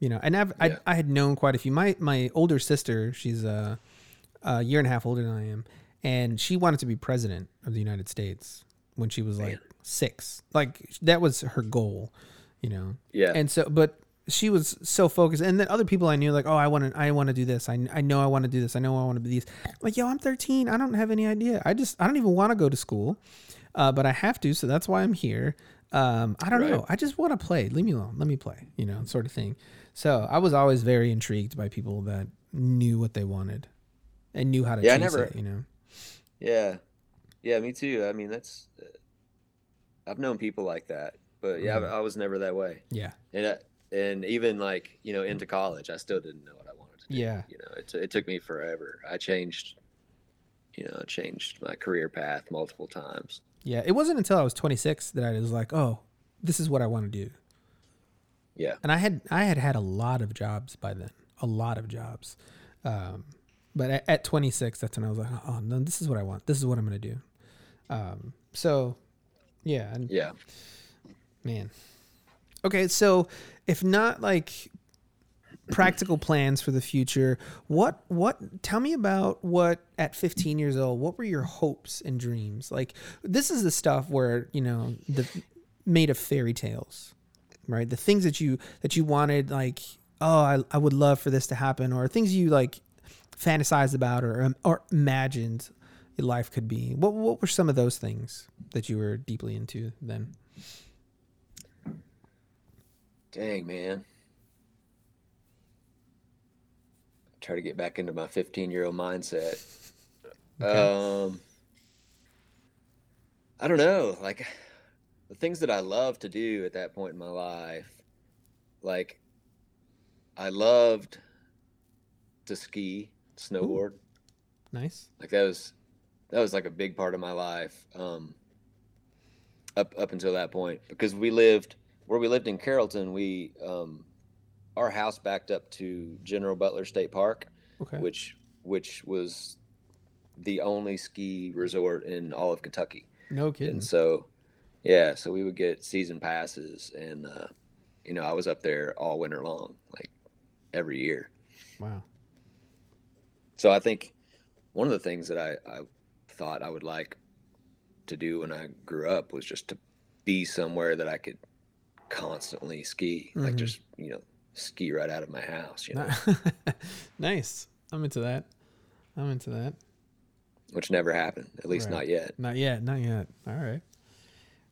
You know, and I've, Yeah. I, I had known quite a few. My my older sister, she's a, a year and a half older than I am, and she wanted to be president of the United States when she was like six. Like that was her goal. You know, Yeah, and so but she was so focused. And then other people i knew like oh i want to i want to do this. I, I know i want to do this. I know i want to be these. Like yo i'm 13 i don't have any idea. I just i don't even want to go to school uh, but i have to so that's why i'm here. Um, i don't Right. know. I just want to play. Leave me alone. Let me play you know sort of thing so i was always very intrigued by people that knew what they wanted and knew how to Yeah, I chase never- it you know yeah, yeah. Me too. I mean, that's uh, I've known people like that, but yeah, Mhm. I, I was never that way. yeah And I, and even like you know into college, I still didn't know what I wanted to do. yeah You know, it, it took me forever. I changed, you know, changed my career path multiple times. yeah it wasn't until i was 26 that i was like oh this is what i want to do Yeah, and I had I had had a lot of jobs by then, a lot of jobs. Um, but at, at 26, that's when I was like, oh no, this is what I want. This is what I'm gonna do. Um, so, yeah, and yeah. man, okay. So, if not like practical plans for the future, what what? Tell me about what at 15 years old. What were your hopes and dreams? Like this is the stuff where you know the made of fairy tales right the things that you that you wanted like oh I, I would love for this to happen or things you like fantasized about or um, or imagined your life could be what what were some of those things that you were deeply into then Dang man. Try to get back into my 15 year old mindset. Okay. Um, I don't know. Like the things that I love to do at that point in my life, like I loved to ski, snowboard. nice Like that was that was like a big part of my life. Um, up up until that point, because we lived where we lived in Carrollton, we um, our house backed up to General Butler State Park okay which which was the only ski resort in all of Kentucky. no kidding And so, yeah, so we would get season passes, and uh, you know, I was up there all winter long, like every year. wow So I think one of the things that I, I thought I would like to do when I grew up was just to be somewhere that I could constantly ski, like Mhm. just you know ski right out of my house. You know, <laughs> nice I'm into that. I'm into that. which never happened, at least Right. not yet. Not yet. Not yet. All right.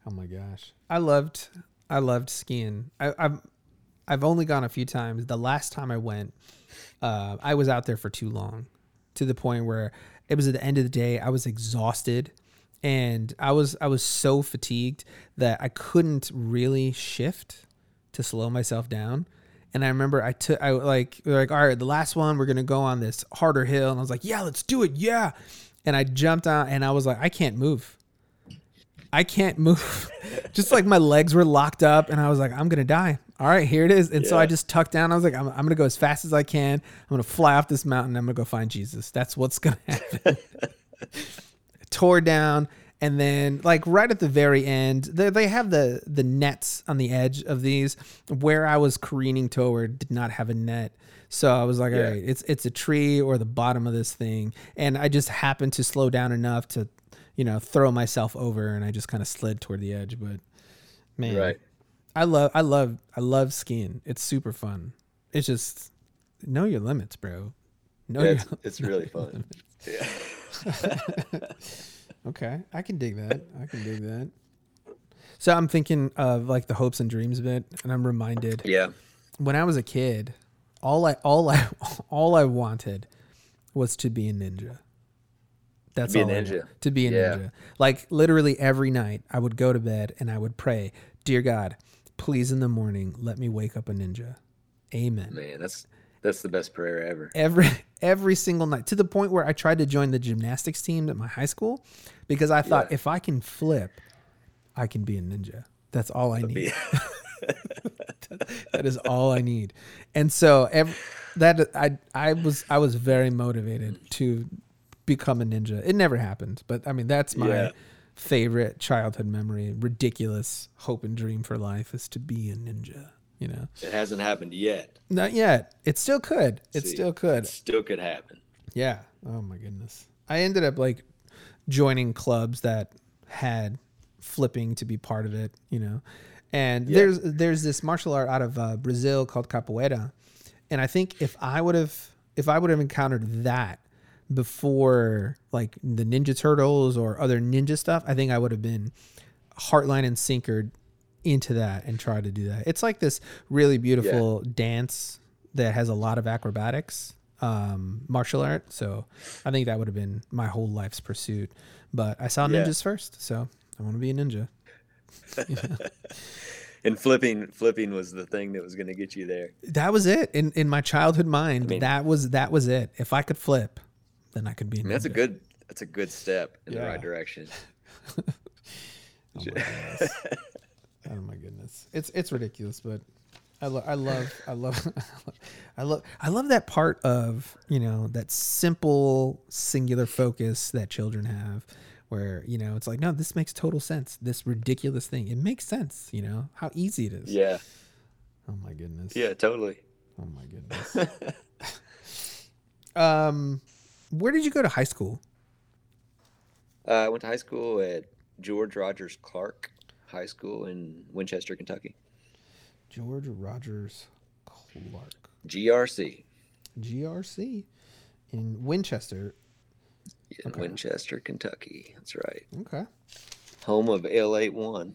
Oh my gosh, I loved I loved skiing. I, I've I've only gone a few times. The last time I went, uh, I was out there for too long, to the point where it was at the end of the day. I was exhausted, and I was I was so fatigued that I couldn't really shift to slow myself down. And I remember I took I like we like all right, the last one we're gonna go on this harder hill, and I was like, yeah, let's do it, yeah. And I jumped out, and I was like, I can't move. I can't move. <laughs> just like my legs were locked up, and I was like, I'm gonna die. All right, here it is. And so I just tucked down. I was like, I'm, I'm gonna go as fast as I can. I'm gonna fly off this mountain. I'm gonna go find Jesus. That's what's gonna <laughs> happen. Tore down, and then like right at the very end, they, they have the the nets on the edge of these. Where I was careening toward did not have a net. So I was like, all Yeah. right, it's it's a tree or the bottom of this thing, and I just happened to slow down enough to, you know, throw myself over, and I just kind of slid toward the edge. But man, Right. I love I love I love skiing. It's super fun. It's just know your limits, bro. Know Yeah, your it's, <laughs> it's really fun. Yeah. <laughs> Okay, I can dig that. I can dig that. So I'm thinking of like the hopes and dreams bit, and I'm reminded Yeah. when I was a kid, all I all I <laughs> all I wanted was to be a ninja. That's be a ninja. to be a Yeah. ninja. Like literally every night, I would go to bed and I would pray, "Dear God, please in the morning let me wake up a ninja." Amen. Man, that's that's the best prayer ever. every every single night to the point where I tried to join the gymnastics team at my high school because I thought Yeah. if I can flip, I can be a ninja. That's all I need. <laughs> <laughs> That is all I need. And so ev that I I was I was very motivated to become a ninja. It never happened, but I mean that's my Yeah. favorite childhood memory. Ridiculous hope and dream for life is to be a ninja. You know, It hasn't happened yet. not yet. It still could. It See, still could. It still could happen. Yeah. Oh my goodness. I ended up like joining clubs that had flipping to be part of it, you know. And Yeah. there's there's this martial art out of uh, Brazil called capoeira, and I think if I would have if I would have encountered that before like the Ninja Turtles or other ninja stuff, I think I would have been heartline and sinkered into that and tried to do that. It's like this really beautiful dance that has a lot of acrobatics, um, martial art. So I think that would have been my whole life's pursuit. But I saw Yeah. ninjas first, so I want to be a ninja. <laughs> And flipping flipping was the thing that was going to get you there. That was it in in my childhood mind. mean- that was that was it. If I could flip, then I could be. I mean, that's a good that's a good step in the right direction. <laughs> Oh my goodness. <laughs> oh my goodness. It's it's ridiculous, but I love I love I love <laughs> I love I love that part of, you know, that simple singular focus that children have where, you know, it's like, no, this makes total sense. This ridiculous thing. It makes sense, you know, how easy it is. Yeah. Oh my goodness. Yeah, totally. Oh my goodness. um where did you go to high school? Uh, I went to high school at George Rogers Clark High School in Winchester, Kentucky. George Rogers Clark. GRC GRC in Winchester. in Okay. Winchester, Kentucky. That's right. Okay. Home of Ale-8-One.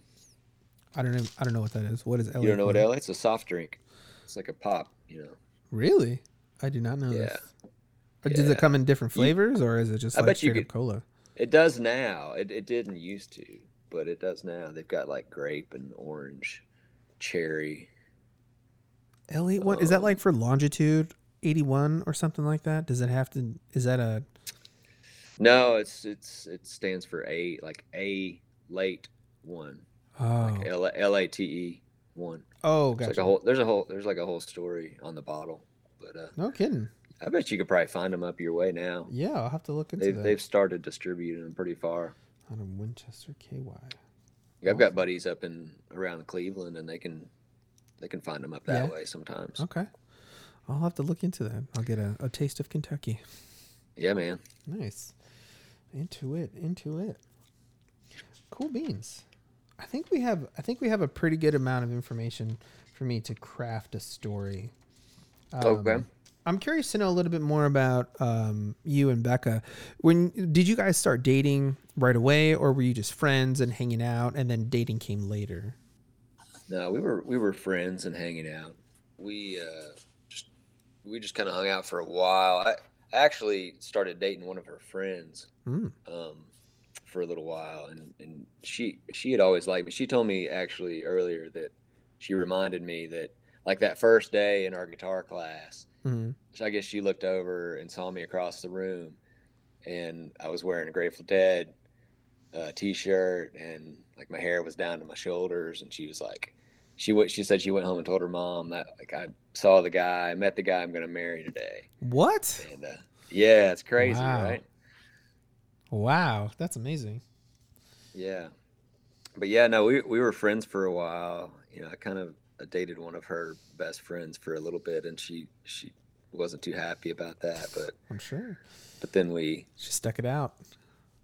I don't know. I don't know what that is. What is LA? You don't know what? L? It's a soft drink. It's like a pop, you know. Really? I do not know Yeah. this. Does it come in different flavors, or is it just I like you up could- cola? It does now. It, it didn't used to, but it does now. They've got like grape and orange, cherry. LA. What is that Um, like for longitude eighty one or something like that? Does it have to? Is that a? No, it's it's it stands for a like a late one, Oh. like L L A T E one. oh, It's like a whole there's a whole there's like a whole story on the bottle, but uh, no kidding. I bet you could probably find them up your way now. Yeah, I'll have to look into They've that. they've started distributing them pretty far. Out of Winchester, KY. I've got buddies up in around Cleveland, and they can they can find them up that Yeah. way sometimes. Okay. I'll have to look into that. I'll get a, a taste of Kentucky. Yeah, man. Nice. Into it. Into it. Cool beans. I think we have I think we have a pretty good amount of information for me to craft a story. Um, Okay. I'm curious to know a little bit more about um, you and Becca. When did you guys start dating right away, or were you just friends and hanging out, and then dating came later? No, we were we were friends and hanging out. We uh, just we just kind of hung out for a while. I, I actually started dating one of her friends Mm. um, for a little while, and and she she had always liked me. She told me actually earlier that she reminded me that like that first day in our guitar class, Mm. so I guess she looked over and saw me across the room, and I was wearing a Grateful Dead uh, t-shirt, and like my hair was down to my shoulders, and she was like, she went, she said she went home and told her mom that like I saw the guy, I met the guy I'm gonna marry today, What? and uh, yeah, it's crazy, Wow. right? Wow, that's amazing. Yeah, but yeah, no, we we were friends for a while. You know, I kind of dated one of her best friends for a little bit, and she she wasn't too happy about that, but I'm sure but then we she stuck it out.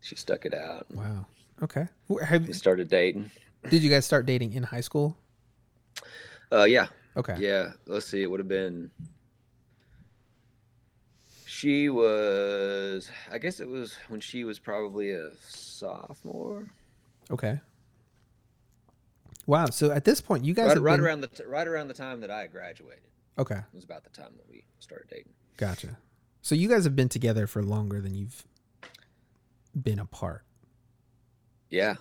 she stuck it out. Wow. Okay. Have, We started dating. did you guys start dating in high school? Uh, yeah, Okay. yeah. Let's see, it would have been. She was, I guess it was when she was probably a sophomore, Okay. Wow. So at this point, you guys right, right been- around the t- right around the time that I graduated. Okay. It was about the time that we started dating. Gotcha. So you guys have been together for longer than you've been apart. Yeah,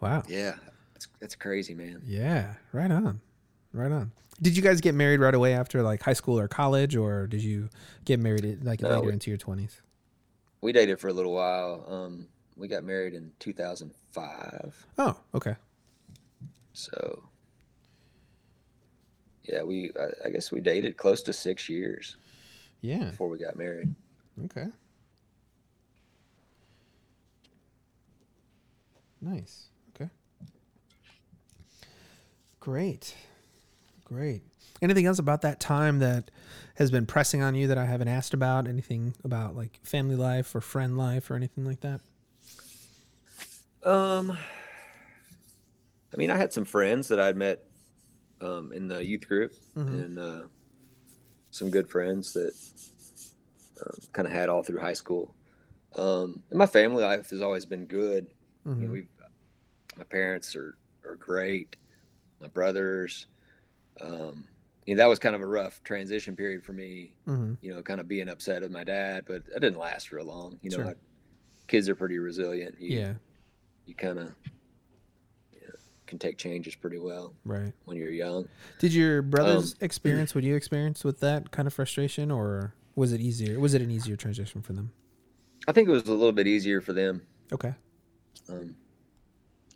Wow. yeah. That's it's crazy, man. Yeah. Right on. Right on. Did you guys get married right away after like high school or college, or did you get married at, like No, later we- into your twenties? We dated for a little while. Um, we got married in 2005. Oh, okay. So, yeah, we I, I guess we dated close to six years Yeah. before we got married. Okay. Nice. Okay. Great. Great. Anything else about that time that has been pressing on you that I haven't asked about? Anything about like family life or friend life or anything like that? Um, I mean, I had some friends that I'd met um, in the youth group, Mhm. and uh, some good friends that um, kind of had all through high school. Um, and my family life has always been good. You know, Mhm. we, my parents are are great. My brothers. Um, you know, that was kind of a rough transition period for me. Mhm. You know, kind of being upset with my dad, but that didn't last real long. You know, Sure. I- kids are pretty resilient. You, Yeah. you kind of can take changes pretty well Right. when you're young. Did your brothers Um, <clears throat> experience what you experienced with that kind of frustration, or was it easier? Was it an easier transition for them? I think it was a little bit easier for them, Okay. um,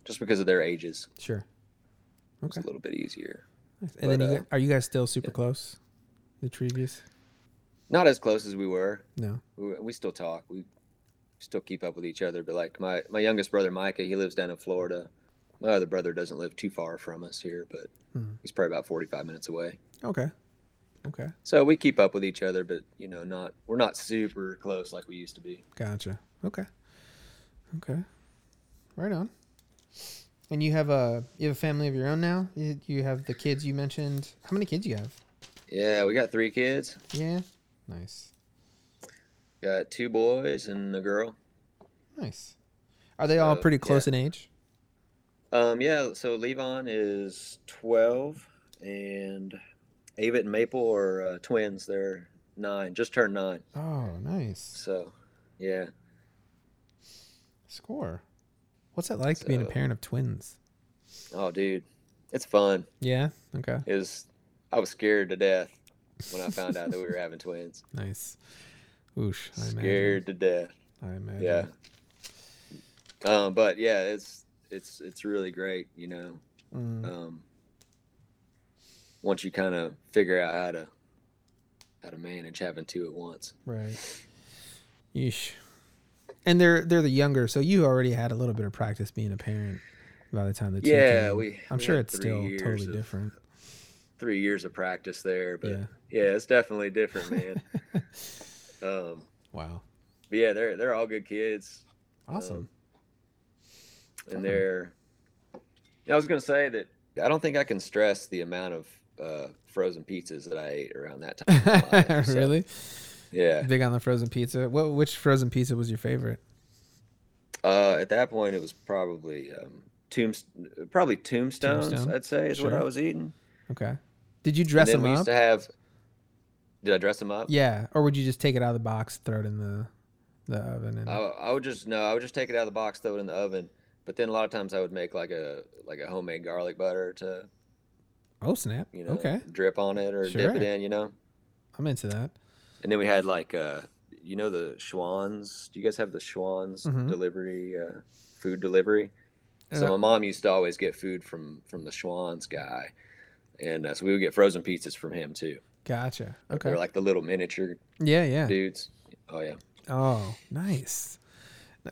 just because of their ages. Sure. Okay. a little bit easier. And then you, uh, are you guys still super yeah. close? The Trevius? Not as close as we were. No. We, we still talk. We still keep up with each other. But like my my youngest brother Micah, he lives down in Florida. My other brother doesn't live too far from us here, but Hmm. he's probably about 45 minutes away. Okay. Okay. So we keep up with each other, but you know, not we're not super close like we used to be. Gotcha. Okay. Okay. Right on. And you have a you have a family of your own now. You, you have the kids you mentioned. How many kids you have? Yeah, we got three kids. Yeah. Nice. Got two boys and a girl. Nice. Are they all pretty yeah. close in age? Um, yeah. So Levon is 12, and Avit and Maple are uh, twins. They're nine, just turned nine. Oh, nice. So, yeah. Score. What's it like being a So- parent of twins? Oh, dude, it's fun. Yeah. Okay. It was. I was scared to death when I found out that we were having twins. <laughs> Nice. Oosh. I imagine. Scared to death. I imagine. Yeah. Um, but yeah, it's it's it's really great. You know, Mm, um, once you kind of figure out how to how to manage having two at once. right. Yeesh. And they're they're the younger, so you already had a little bit of practice being a parent by the time the two Yeah, came. we. I'm we sure it's still totally of- different. Three years of practice there, but Yeah. yeah, it's definitely different, man. <laughs> um, Wow. but yeah, they're they're all good kids. Awesome. Um. And they're. I was gonna say that I don't think I can stress the amount of uh, frozen pizzas that I ate around that time. <laughs> life, so, really? Yeah. Big on the frozen pizza. What which frozen pizza was your favorite? Uh, at that point, it was probably um, tombs, probably tombstones. Tombstone? I'd say is what I was eating. Okay. Did you dress them we up? used to have. Did I dress them up? yeah, or would you just take it out of the box, throw it in the the oven, and I, I would just no, I would just take it out of the box, throw it in the oven. But then a lot of times I would make like a like a homemade garlic butter to oh snap. you know okay, drip on it or dip it in, you know. I'm into that. And then we had like uh you know the Schwan's. Do you guys have the Schwan's Mhm. delivery uh, food delivery? So Uh, my mom used to always get food from from the Schwan's guy, and uh, so we would get frozen pizzas from him too. Gotcha. Okay. They're like the little miniature yeah, yeah. dudes. Oh yeah. Oh, nice.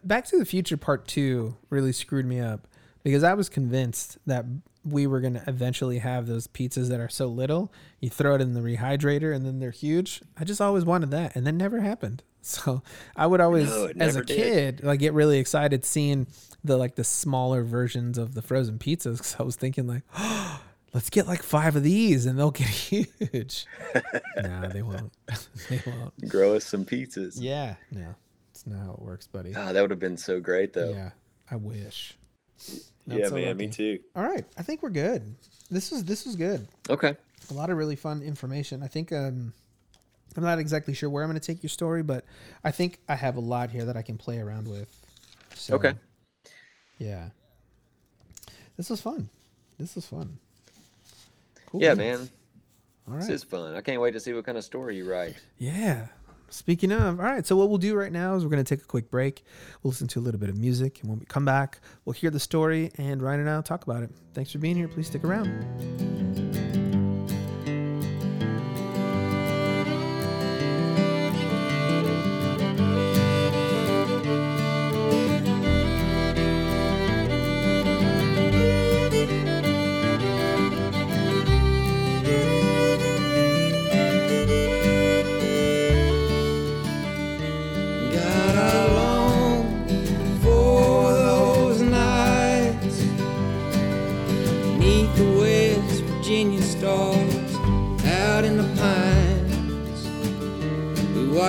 Back to the Future Part 2 really screwed me up because I was convinced that we were going to eventually have those pizzas that are so little, you throw it in the rehydrator and then they're huge. I just always wanted that and that never happened. <laughs> So I would always No, as a did. kid like get really excited seeing the like the smaller versions of the frozen pizzas cuz I was thinking like <gasps> let's get like 5 of these and they'll get <laughs> huge. <laughs> nah, they won't. they won't. Grow us some pizzas. Yeah, no, not how it works, buddy. Ah, that would have been so great though. Yeah, I wish. Not yeah so man, me too. All right, I think we're good. This was this was good. Okay. A lot of really fun information. I think um, I'm not exactly sure where I'm going to take your story, but I think I have a lot here that I can play around with. So, Okay. Yeah. This was fun. This was fun. Cool Yeah, man. All This is fun. I can't wait to see what kind of story you write. Yeah. Speaking of, all right. So what we'll do right now is we're going to take a quick break. We'll listen to a little bit of music, and when we come back, we'll hear the story, and Ryan and I will talk about it. Thanks for being here. Please stick around.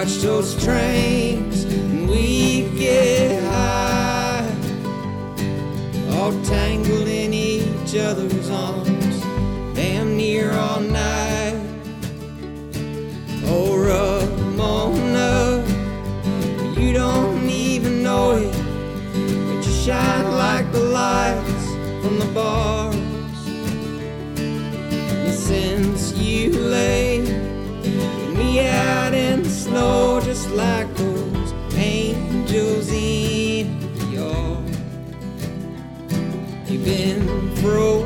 Watch those trains And we get high All tangled in each other's arms Damn near all night Oh, Ramona you don't even know it, but you shine like the lights from the bars. Snow, just like those angels in yard, you've been frozen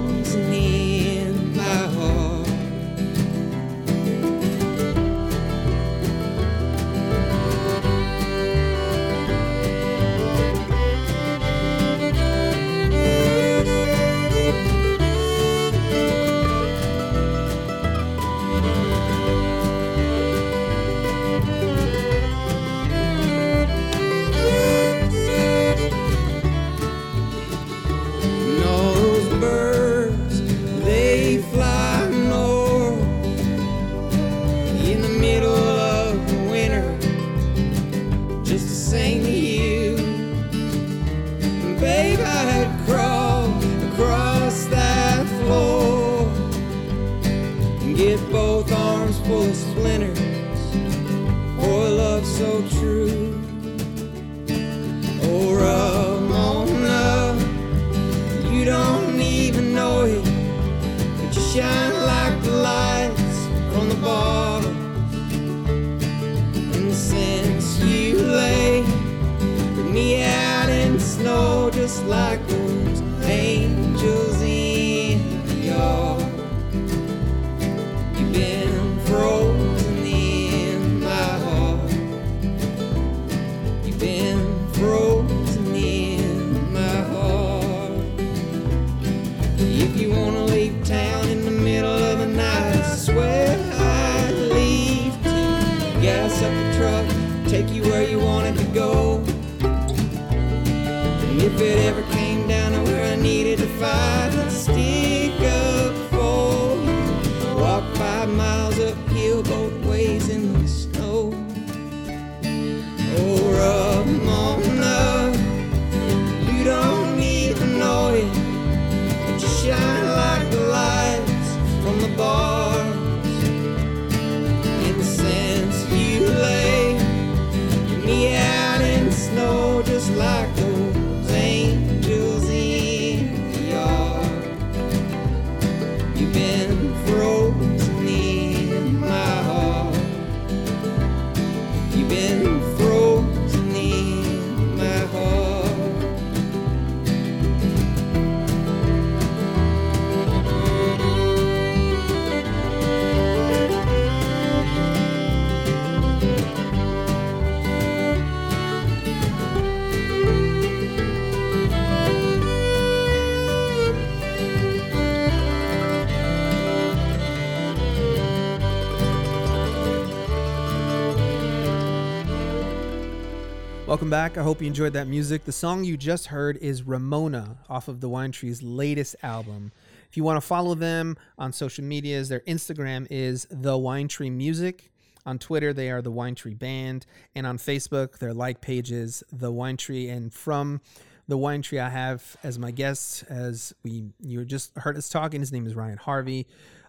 Welcome back. I hope you enjoyed that music. The song you just heard is Ramona off of the Wine Tree's latest album. If you want to follow them on social medias, their Instagram is The Wine Tree Music. On Twitter, they are The Wine Tree Band. And on Facebook, their like page is The Wine Tree. And from The Wine Tree, I have as my guest, as we you just heard us talking, his name is Ryan Harvey.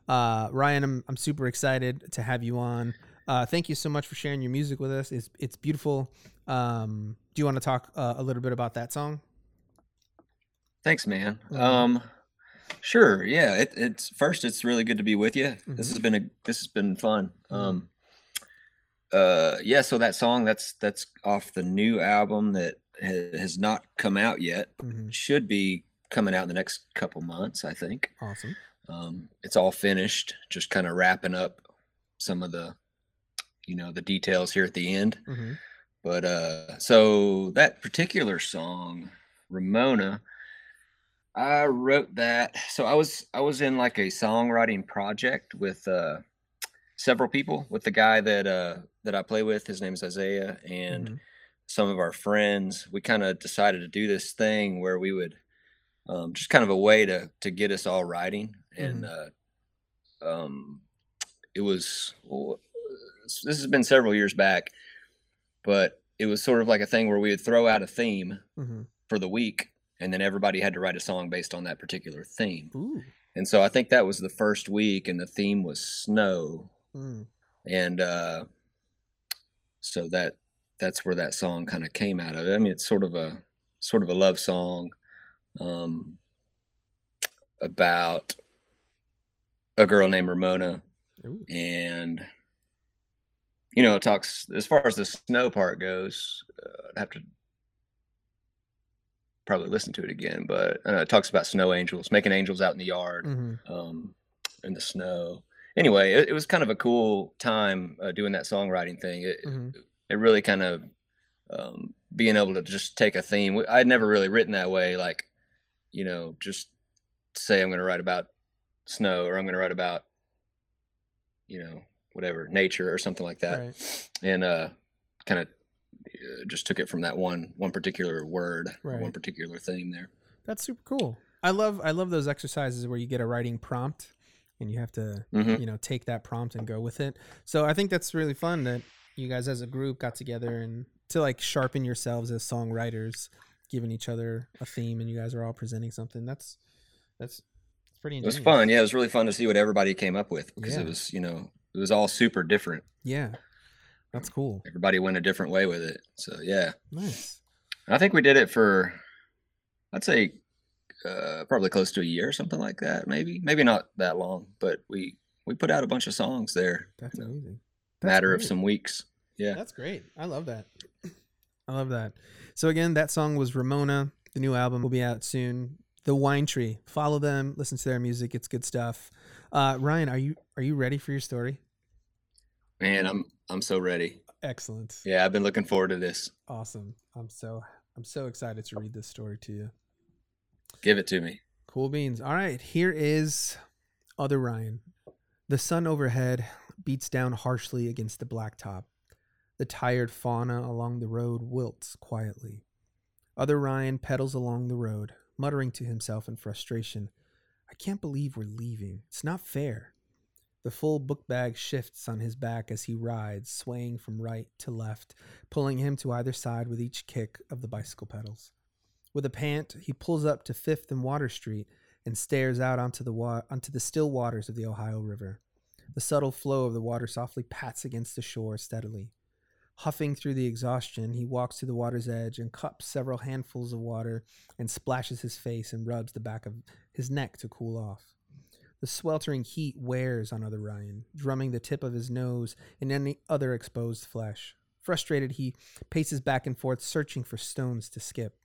Uh, Ryan, I'm, I'm super excited to have you on. Uh, thank you so much for sharing your music with us. It's, it's beautiful. Um, do you want to talk uh, a little bit about that song? Thanks, man. Mhm. Um, sure. Yeah. It, it's first. It's really good to be with you. This Mhm. has been a. This has been fun. Mhm. Um, uh, yeah. So that song that's that's off the new album that ha- has not come out yet. Mhm. Should be coming out in the next couple months. I think. Awesome. Um, it's all finished. Just kind of wrapping up some of the, you know, the details here at the end. But uh so that particular song, Ramona, I wrote that. So I was I was in like a songwriting project with uh several people, with the guy that uh that I play with, his name is Isaiah, and Mhm. some of our friends. We kind of decided to do this thing where we would um just kind of a way to to get us all writing and uh um it was well, this has been several years back but it was sort of like a thing where we would throw out a theme hmm for the week and then everybody had to write a song based on that particular theme Ooh. and so i think that was the first week and the theme was snow Mm. and uh so that that's where that song kind of came out of i mean it's sort of a sort of a love song um about a girl named ramona Ooh. and you know it talks as far as the snow part goes uh, i'd have to probably listen to it again but uh, it talks about snow angels making angels out in the yard Mhm. um, in the snow anyway it, it was kind of a cool time uh, doing that songwriting thing it, Mhm. it really kind of um, being able to just take a theme i'd never really written that way like you know just say i'm going to write about snow or i'm going to write about you know whatever nature or something like that Right. and uh kind of uh, just took it from that one one particular word or one particular theme there That's super cool. I love I love those exercises where you get a writing prompt and you have to Mhm. you know take that prompt and go with it. So I think that's really fun that you guys as a group got together and to like sharpen yourselves as songwriters, giving each other a theme and you guys are all presenting something. That's that's it's pretty it was fun yeah it was really fun to see what everybody came up with because Yeah. it was you know it was all super different Yeah. That's cool. everybody went a different way with it so yeah Nice. i think we did it for i'd say uh probably close to a year or something like that maybe maybe not that long but we we put out a bunch of songs there That's amazing. That's matter of some weeks yeah That's great. I love that. I love that. So again, that song was Ramona. The new album will be out soon. The Wine Tree. Follow them. Listen to their music. It's good stuff. Uh, Ryan, are you are you ready for your story? Man i'm i'm so ready Excellent. yeah i've been looking forward to this Awesome. I'm so I'm so excited to read this story to you. give it to me Cool beans. All right, here is Other Ryan. The sun overhead beats down harshly against the blacktop. The tired fauna along the road wilts quietly. Other Ryan pedals along the road, muttering to himself in frustration, I can't believe we're leaving. It's not fair. The full book bag shifts on his back as he rides, swaying from right to left, pulling him to either side with each kick of the bicycle pedals. With a pant, he pulls up to Fifth and Water Street and stares out onto the wa- onto the still waters of the Ohio River. The subtle flow of the water softly pats against the shore steadily. Huffing through the exhaustion, he walks to the water's edge and cups several handfuls of water and splashes his face and rubs the back of his neck to cool off. The sweltering heat wears on other Ryan, drumming the tip of his nose and any other exposed flesh. Frustrated, he paces back and forth, searching for stones to skip.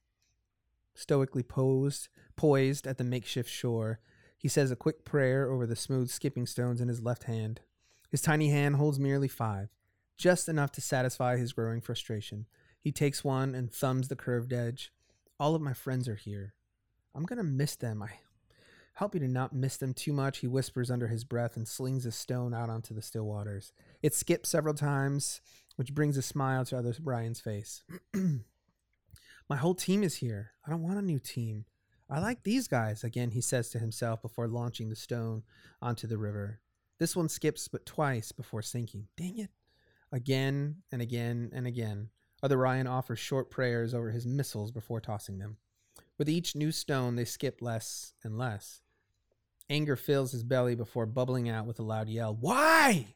Stoically posed, poised at the makeshift shore, he says a quick prayer over the smooth skipping stones in his left hand. His tiny hand holds merely five, just enough to satisfy his growing frustration. He takes one and thumbs the curved edge. All of my friends are here. I'm gonna miss them. I help you to not miss them too much, he whispers under his breath and slings a stone out onto the still waters. It skips several times which brings a smile to other Ryan's face. <clears throat> My whole team is here. I don't want a new team. I like these guys, again, he says to himself before launching the stone onto the river. This one skips but twice before sinking. Dang it. Again and again and again. Other Ryan offers short prayers over his missiles before tossing them. With each new stone, they skip less and less. Anger fills his belly before bubbling out with a loud yell. Why?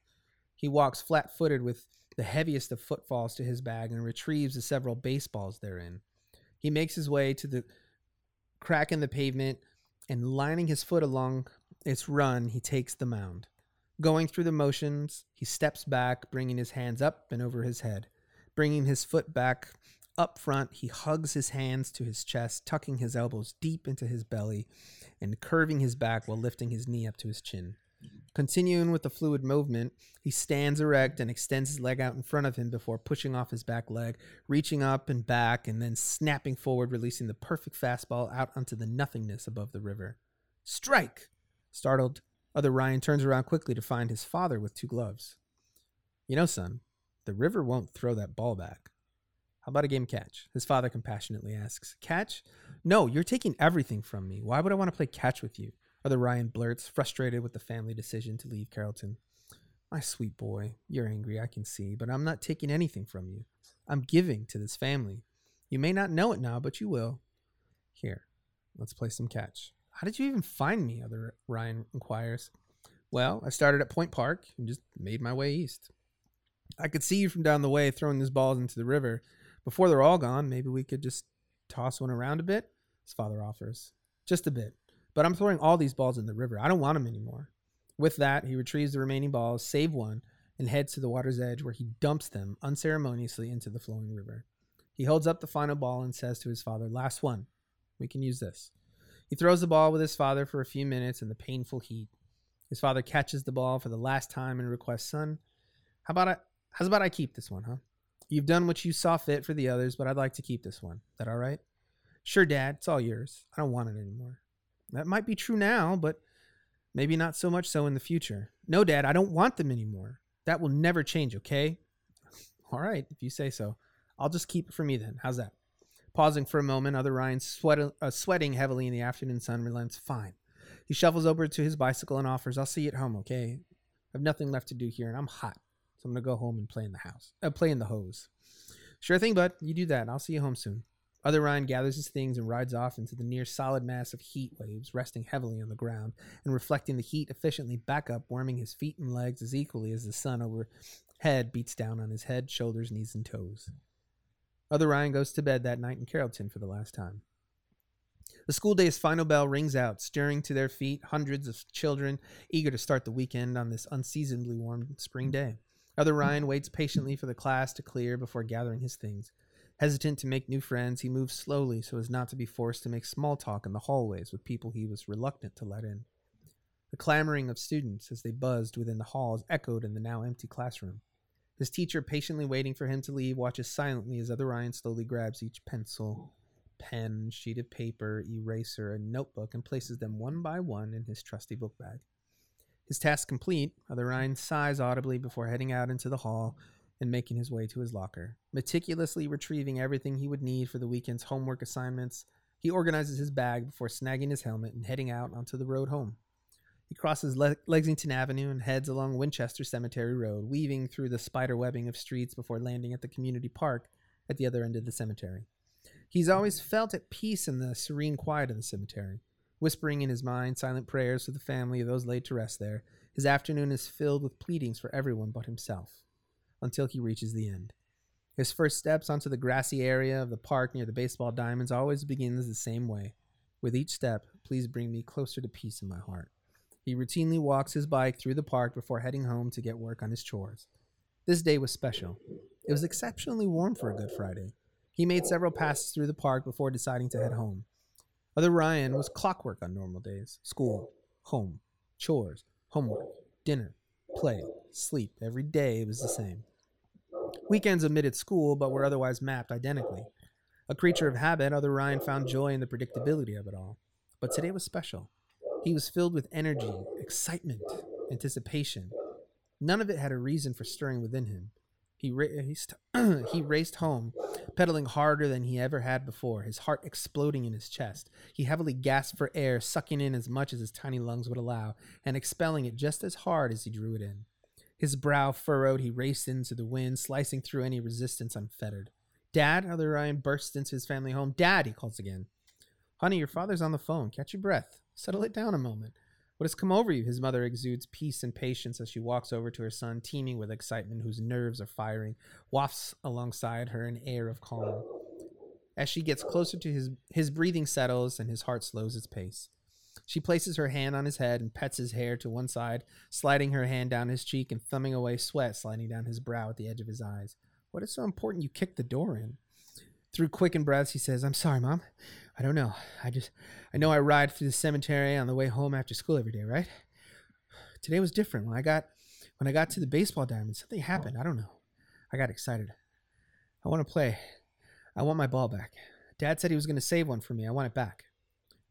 He walks flat footed with the heaviest of footfalls to his bag and retrieves the several baseballs therein. He makes his way to the crack in the pavement and lining his foot along its run, he takes the mound. Going through the motions, he steps back, bringing his hands up and over his head. Bringing his foot back up front, he hugs his hands to his chest, tucking his elbows deep into his belly and curving his back while lifting his knee up to his chin. Continuing with the fluid movement, he stands erect and extends his leg out in front of him before pushing off his back leg, reaching up and back, and then snapping forward, releasing the perfect fastball out onto the nothingness above the river. Strike! Startled, other Ryan turns around quickly to find his father with two gloves. You know, son, the river won't throw that ball back. How about a game catch? His father compassionately asks. Catch? No, you're taking everything from me. Why would I want to play catch with you? Other Ryan blurts, frustrated with the family decision to leave Carrollton. My sweet boy, you're angry, I can see, but I'm not taking anything from you. I'm giving to this family. You may not know it now, but you will. Here, let's play some catch. How did you even find me? Other Ryan inquires. Well, I started at Point Park and just made my way east. I could see you from down the way throwing these balls into the river. Before they're all gone, maybe we could just toss one around a bit, his father offers. Just a bit. But I'm throwing all these balls in the river. I don't want them anymore. With that, he retrieves the remaining balls, save one, and heads to the water's edge where he dumps them unceremoniously into the flowing river. He holds up the final ball and says to his father, Last one. We can use this. He throws the ball with his father for a few minutes in the painful heat. His father catches the ball for the last time and requests, Son, how about I how's about I keep this one, huh? You've done what you saw fit for the others, but I'd like to keep this one. That all right? Sure, Dad, it's all yours. I don't want it anymore. That might be true now, but maybe not so much so in the future. No, Dad, I don't want them anymore. That will never change, okay? <laughs> All right, if you say so. I'll just keep it for me then. How's that? Pausing for a moment, other Ryan, sweat, uh, sweating heavily in the afternoon sun, relents. Fine. He shuffles over to his bicycle and offers, I'll see you at home, okay? I have nothing left to do here, and I'm hot. I'm to go home and play in the house. Uh, play in the hose. Sure thing, bud. You do that. and I'll see you home soon. Other Ryan gathers his things and rides off into the near solid mass of heat waves, resting heavily on the ground and reflecting the heat efficiently back up, warming his feet and legs as equally as the sun overhead beats down on his head, shoulders, knees, and toes. Other Ryan goes to bed that night in Carrollton for the last time. The school day's final bell rings out, stirring to their feet hundreds of children eager to start the weekend on this unseasonably warm spring day. Other Ryan waits patiently for the class to clear before gathering his things. Hesitant to make new friends, he moves slowly so as not to be forced to make small talk in the hallways with people he was reluctant to let in. The clamoring of students as they buzzed within the halls echoed in the now empty classroom. His teacher, patiently waiting for him to leave, watches silently as other Ryan slowly grabs each pencil, pen, sheet of paper, eraser, and notebook and places them one by one in his trusty book bag. His task complete, other Ryan sighs audibly before heading out into the hall and making his way to his locker. Meticulously retrieving everything he would need for the weekend's homework assignments, he organizes his bag before snagging his helmet and heading out onto the road home. He crosses Le- Lexington Avenue and heads along Winchester Cemetery Road, weaving through the spider webbing of streets before landing at the community park at the other end of the cemetery. He's always felt at peace in the serene quiet of the cemetery. Whispering in his mind silent prayers for the family of those laid to rest there, his afternoon is filled with pleadings for everyone but himself until he reaches the end. His first steps onto the grassy area of the park near the baseball diamonds always begins the same way. With each step, please bring me closer to peace in my heart. He routinely walks his bike through the park before heading home to get work on his chores. This day was special. It was exceptionally warm for a Good Friday. He made several passes through the park before deciding to head home. Other Ryan was clockwork on normal days school, home, chores, homework, dinner, play, sleep. Every day was the same. Weekends omitted school, but were otherwise mapped identically. A creature of habit, other Ryan found joy in the predictability of it all. But today was special. He was filled with energy, excitement, anticipation. None of it had a reason for stirring within him. He raced, <clears throat> he raced home, pedaling harder than he ever had before, his heart exploding in his chest. He heavily gasped for air, sucking in as much as his tiny lungs would allow, and expelling it just as hard as he drew it in. His brow furrowed, he raced into the wind, slicing through any resistance unfettered. Dad, other Ryan bursts into his family home. Dad, he calls again. Honey, your father's on the phone. Catch your breath. Settle it down a moment. What has come over you? His mother exudes peace and patience as she walks over to her son, teeming with excitement, whose nerves are firing, wafts alongside her an air of calm. As she gets closer to his, his breathing settles and his heart slows its pace. She places her hand on his head and pets his hair to one side, sliding her hand down his cheek and thumbing away sweat sliding down his brow at the edge of his eyes. What is so important you kicked the door in? Through quickened breaths, he says, I'm sorry, Mom. I don't know. I just, I know I ride through the cemetery on the way home after school every day, right? Today was different. When I got, when I got to the baseball diamond, something happened. I don't know. I got excited. I want to play. I want my ball back. Dad said he was going to save one for me. I want it back.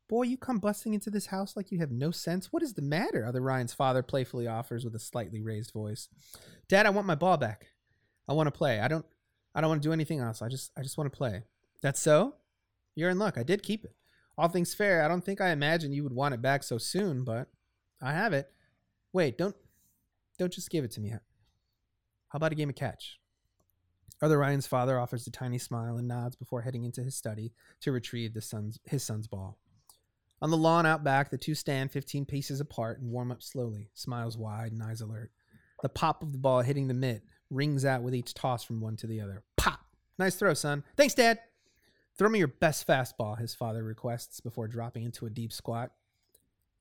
Boy, you come busting into this house like you have no sense. What is the matter? Other Ryan's father playfully offers with a slightly raised voice. Dad, I want my ball back. I want to play. I don't I don't want to do anything else. I just I just want to play. That's so? You're in luck. I did keep it. All things fair, I don't think I imagined you would want it back so soon, but I have it. Wait, don't don't just give it to me. How about a game of catch? Other Ryan's father offers a tiny smile and nods before heading into his study to retrieve the son's his son's ball. On the lawn out back, the two stand 15 paces apart and warm up slowly, smiles wide and eyes alert. The pop of the ball hitting the mitt rings out with each toss from one to the other. Pop! Nice throw, son. Thanks, Dad. Throw me your best fastball, his father requests before dropping into a deep squat.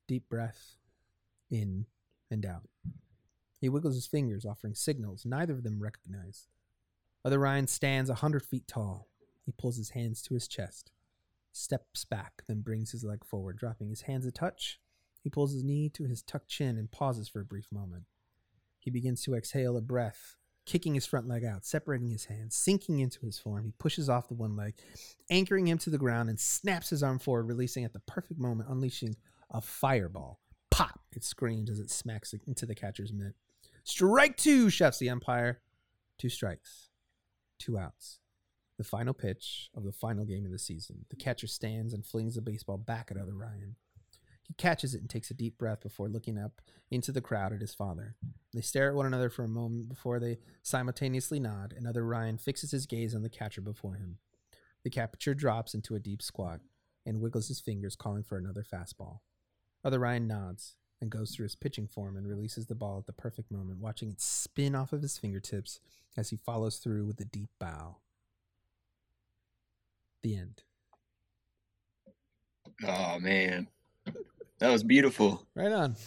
Deep breath, in and out. He wiggles his fingers, offering signals neither of them recognize. Other Ryan stands a hundred feet tall. He pulls his hands to his chest steps back, then brings his leg forward, dropping his hands a touch. He pulls his knee to his tucked chin and pauses for a brief moment. He begins to exhale a breath, kicking his front leg out, separating his hands, sinking into his form. He pushes off the one leg, anchoring him to the ground, and snaps his arm forward, releasing at the perfect moment, unleashing a fireball. Pop! It screams as it smacks into the catcher's mitt. Strike two, shouts the umpire. Two strikes, two outs. The final pitch of the final game of the season. The catcher stands and flings the baseball back at other Ryan. He catches it and takes a deep breath before looking up into the crowd at his father. They stare at one another for a moment before they simultaneously nod, and other Ryan fixes his gaze on the catcher before him. The catcher drops into a deep squat and wiggles his fingers, calling for another fastball. Other Ryan nods and goes through his pitching form and releases the ball at the perfect moment, watching it spin off of his fingertips as he follows through with a deep bow. The end. Oh man, that was beautiful. Right on. <laughs>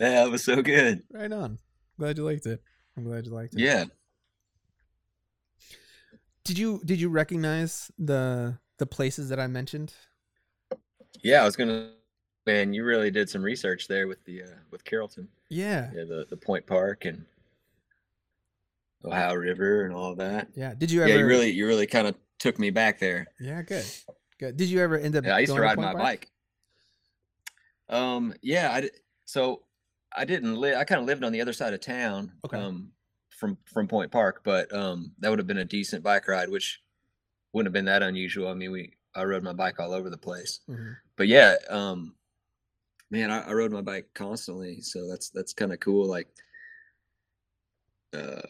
Yeah, that was so good. Right on. Glad you liked it. I'm glad you liked it. Yeah. Did you did you recognize the the places that I mentioned? Yeah, I was gonna. Man, you really did some research there with the uh, with Carrollton. Yeah. Yeah, the the Point Park and Ohio River and all that. Yeah. Did you ever Yeah, you really you really kind of took me back there. Yeah, good. Good. Did you ever end up Yeah, I used to ride Point my Park? bike. Um, yeah, I so I didn't live. I kind of lived on the other side of town. Okay. Um, from from Point Park, but um, that would have been a decent bike ride, which wouldn't have been that unusual. I mean, we I rode my bike all over the place. Mhm. But yeah, um, man, I, I rode my bike constantly, so that's that's kind of cool. Like, uh,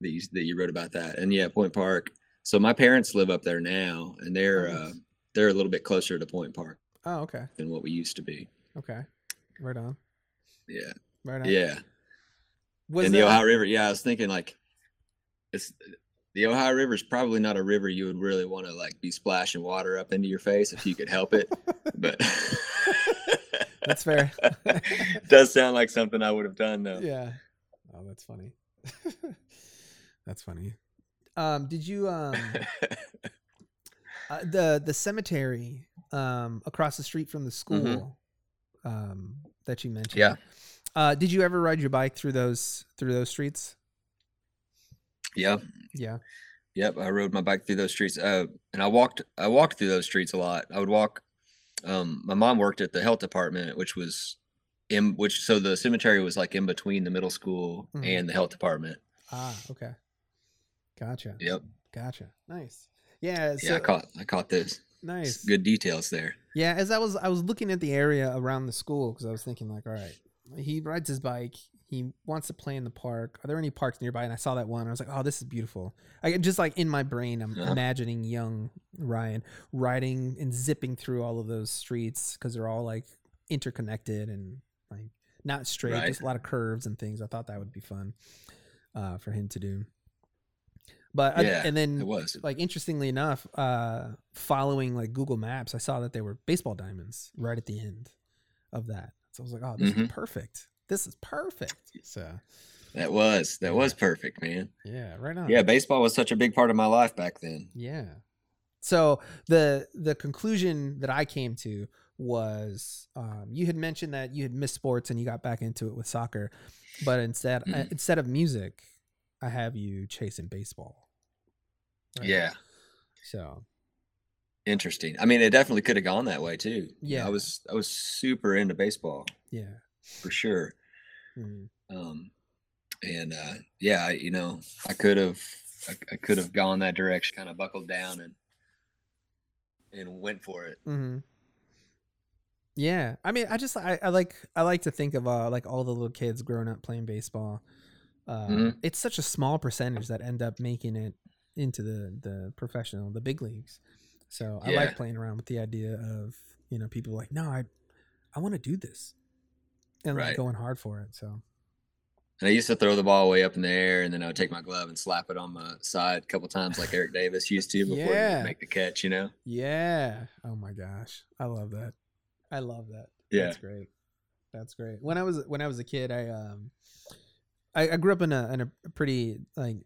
that you that you wrote about that, and yeah, Point Park. So my parents live up there now, and they're Nice. uh, they're a little bit closer to Point Park Oh, okay. than what we used to be. Okay. Right on. Yeah, Right on. yeah. Was and the Ohio River, yeah, I was thinking like, it's the Ohio River is probably not a river you would really want to like be splashing water up into your face if you could help it, <laughs> but <laughs> That's fair. <laughs> Does sound like something I would have done though. yeah. Oh, that's funny. that's funny. Um, did you um uh, the the cemetery um across the street from the school um that you mentioned? Mm-hmm. Yeah. Uh, did you ever ride your bike through those through those streets? Yeah. Yeah. Yep. I rode my bike through those streets. Uh, and I walked, I walked through those streets a lot. I would walk, um, my mom worked at the health department, which was in, which, so the cemetery was like in between the middle school Mhm. and the health department. Ah, okay. Gotcha. Yep. Gotcha. Nice. Yeah. So, yeah, I caught I caught those. Nice. Good details there. Yeah, as I was I was looking at the area around the school because I was thinking like, all right, he rides his bike. He wants to play in the park. Are there any parks nearby? And I saw that one. I was like, oh, this is beautiful. I just like in my brain, I'm Yeah. imagining young Ryan riding and zipping through all of those streets because they're all like interconnected and like not straight, Right. just a lot of curves and things. I thought that would be fun uh, for him to do. But I- and then It was. like interestingly enough, uh, following like Google Maps, I saw that they were baseball diamonds right at the end of that. So I was like, oh, this is Mhm. perfect. This is perfect. So That was that was perfect, man. yeah, right on. Yeah, baseball was such a big part of my life back then. Yeah. So the the conclusion that I came to was um, you had mentioned that you had missed sports and you got back into it with soccer, but instead uh, Mhm. instead of music, I have you chasing baseball. Right? Yeah. So Interesting. I mean, it definitely could have gone that way too. Yeah. I was I was super into baseball yeah. for sure. Mm. Um, and uh, yeah, I- you know, I could have I, I could have gone that direction, kind of buckled down and and went for it. hmm Yeah, I mean, I just I, I like I like to think of uh like all the little kids growing up playing baseball. Uh, Mhm. It's such a small percentage that end up making it into the the professional, the big leagues. So I Yeah. like playing around with the idea of you know people like, no, I I want to do this, and like going hard for it. So And I used to throw the ball way up in the air, and then I would take my glove and slap it on my side a couple times, like Eric Davis used to before Yeah. he make the catch. You know? yeah, oh my gosh, I love that. I love that. Yeah. That's great. That's great. When I was when I was a kid, I um I, I grew up in a in a pretty like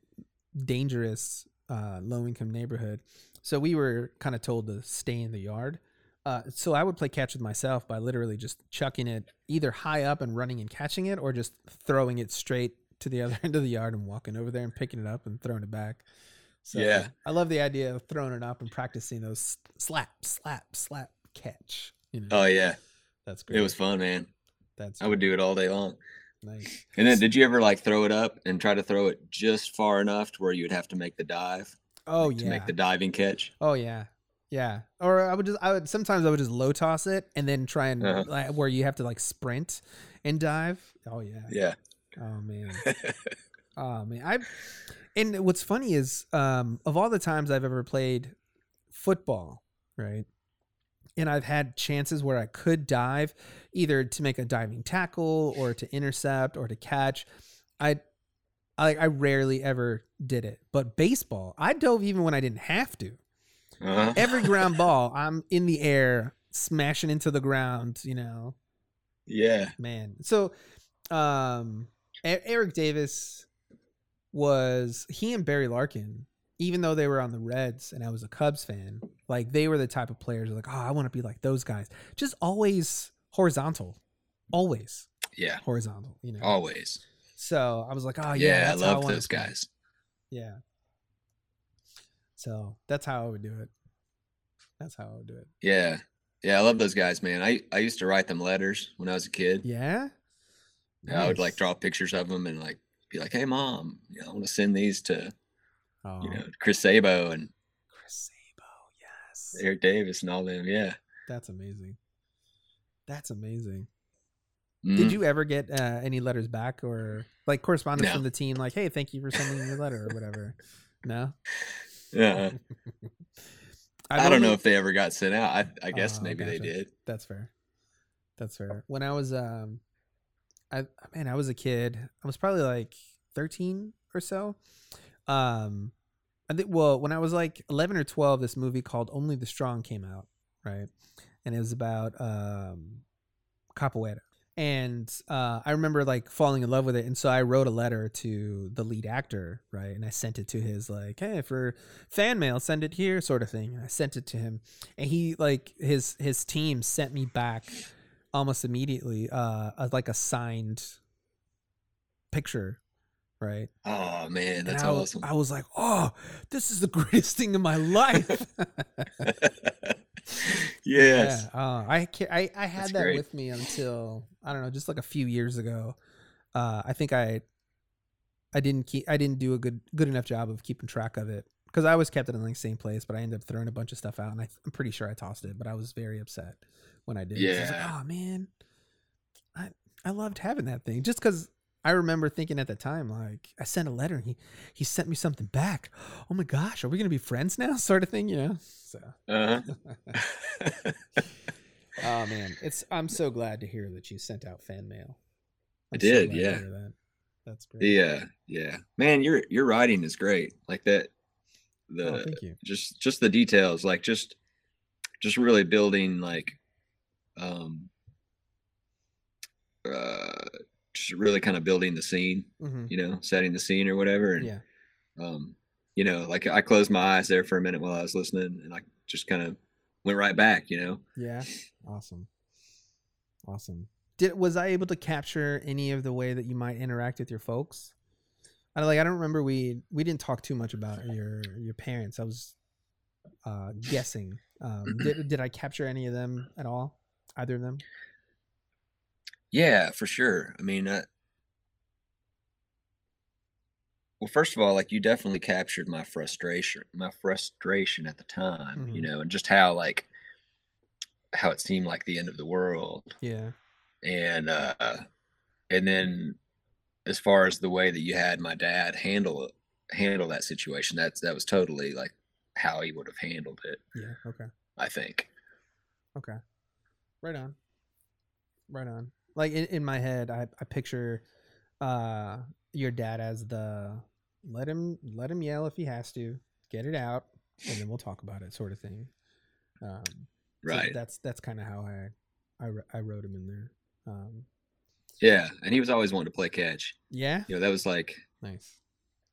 dangerous uh low income neighborhood. So we were kind of told to stay in the yard. Uh, so I would play catch with myself by literally just chucking it either high up and running and catching it, or just throwing it straight to the <laughs> other end of the yard and walking over there and picking it up and throwing it back. So Yeah. I love the idea of throwing it up and practicing those slap, slap, slap, catch. You know, Oh yeah, that's great. it was fun, man. That's I would do it all day long. Nice. And then, did you ever like throw it up and try to throw it just far enough to where you would have to make the dive Oh to yeah. To make the diving catch? oh yeah. Yeah. Or I would just I would sometimes I would just low toss it and then try and Uh-huh. like, where you have to like sprint and dive. Oh yeah. Yeah. Oh man. <laughs> Oh man. I and what's funny is um of all the times I've ever played football, right? And I've had chances where I could dive either to make a diving tackle or to intercept or to catch. I I I rarely ever did it. But baseball, I dove even when I didn't have to. Uh-huh. Every <laughs> ground ball, I'm in the air smashing into the ground, you know yeah. man. So, um, Eric Davis was he and Barry Larkin, even though they were on the Reds and I was a Cubs fan, like they were the type of players like, oh, I want to be like those guys. Just always horizontal, always Yeah. horizontal. You know. Always. So I was like, oh yeah, yeah, I love wanna those guys. Yeah. So that's how I would do it. That's how I would do it. Yeah. Yeah, I love those guys, man. I, I used to write them letters when I was a kid. Yeah. I would like draw pictures of them and like be like, "Hey, mom, you know, I want to send these to Oh, you know Chris Sabo and Chris Eric Davis and all them." Yeah. That's amazing. That's amazing. Mhm. Did you ever get uh, any letters back or like correspondence No. from the team like, "Hey, thank you for sending your letter" or whatever? No. <laughs> Uh-uh. <laughs> I've I don't know if they ever got sent out. I I guess Oh, maybe they did. That's fair. That's fair. When I was um I man, I was a kid. I was probably like 13 or so. Um I think well, when I was like 11 or 12 this movie called Only the Strong came out, right? And it was about um capoeira. And uh, I remember like falling in love with it, and so I wrote a letter to the lead actor, right? And I sent it to his like, "Hey, for fan mail, send it here," sort of thing. And I sent it to him, and he like his his team sent me back almost immediately uh like a signed picture right Oh man, that's I, was- awesome. I was like oh this is the <laughs> greatest thing in my life <laughs> yes. yeah uh, I, I i had That's that great. with me until i don't know just like a few years ago uh i think i I didn't keep I didn't do a good good enough job of keeping track of it because I always kept it in the same place, but I ended up throwing a bunch of stuff out, and I, I'm pretty sure I tossed it, but I was very upset when I did. 'cause I was like, Yeah. oh man, I I loved having that thing just because I remember thinking at the time like I sent a letter and he he sent me something back. Oh my gosh, are we gonna be friends now? <laughs> Sort of thing, you know. So Uh-huh. <laughs> <laughs> oh man, it's I'm so glad to hear that you sent out fan mail. I I'm so did, to yeah. that. That's great. yeah, yeah. Man, your your writing is great. Like that the oh, thank you. just just the details, like just just really building like um uh just really kind of building the scene, hmm you know, setting the scene or whatever. And Yeah. um, you know, like I closed my eyes there for a minute while I was listening and I just kind of went right back, you know. Yeah. Awesome. Awesome. Did was I able to capture any of the way that you might interact with your folks? I don't- like I don't remember we we didn't talk too much about your your parents. I was uh guessing. Um did did I capture any of them at all? Either of them? Yeah, for sure. I mean, uh, well, first of all, like you definitely captured my frustration, my frustration at the time, you Mhm. know, and just how like how it seemed like the end of the world. Yeah. And uh and then as far as the way that you had my dad handle it, handle that situation, that's that was totally like how he would have handled it, Yeah. Okay. I think. Okay. Right on. Right on. Like in, in my head, I, I picture uh your dad as the let him let him yell if he has to, get it out, and then we'll talk about it sort of thing. Um so Right. that's that's kind of how I I, I wrote him in there. Um Yeah, and he was always wanting to play catch. yeah. You know, that was like Nice.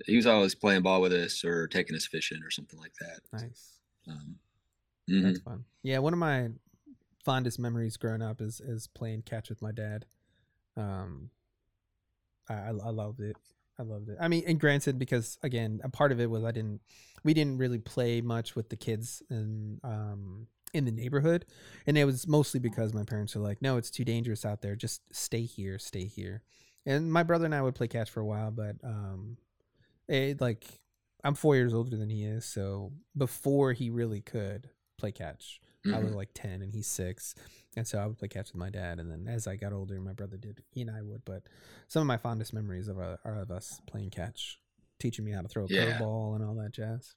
he was always playing ball with us or taking us fishing or something like that. Nice. Um, mhm. That's fun. Yeah, one of my fondest memories growing up is is playing catch with my dad. Um, I I, loved it. I loved it. I mean, and granted, because again, a part of it was I didn't, we didn't really play much with the kids in um in the neighborhood, and it was mostly because my parents were like, "No, it's too dangerous out there. Just stay here, stay here." And my brother and I would play catch for a while, but um, it like I'm four years older than he is, so before he really could play catch, I was Mhm. like ten and he's six, and so I would play catch with my dad. And then as I got older, my brother did. He and I would. But some of my fondest memories of uh, are of us playing catch, teaching me how to throw a Yeah. curveball and all that jazz.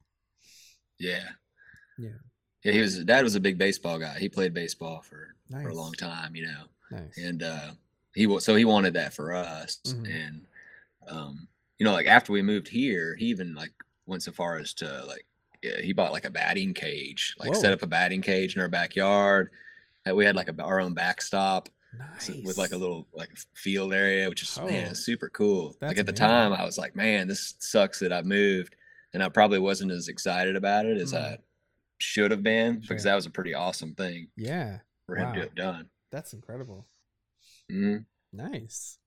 Yeah. Yeah. Yeah, he was dad was a big baseball guy. He played baseball for, Nice. for a long time, you know. Nice. And uh he was so he wanted that for us. Mhm. And um, you know, like after we moved here, he even like went so far as to like he bought like a batting cage, like Whoa. set up a batting cage in our backyard. We had like a, our own backstop nice. with like a little like field area, which is man, Oh. it's super cool. Like at the amazing. time, I was like, man, this sucks that I moved, and I probably wasn't as excited about it as Mm. I should have been because that was a pretty awesome thing yeah, for him to have done. that's incredible. Mhm. Nice.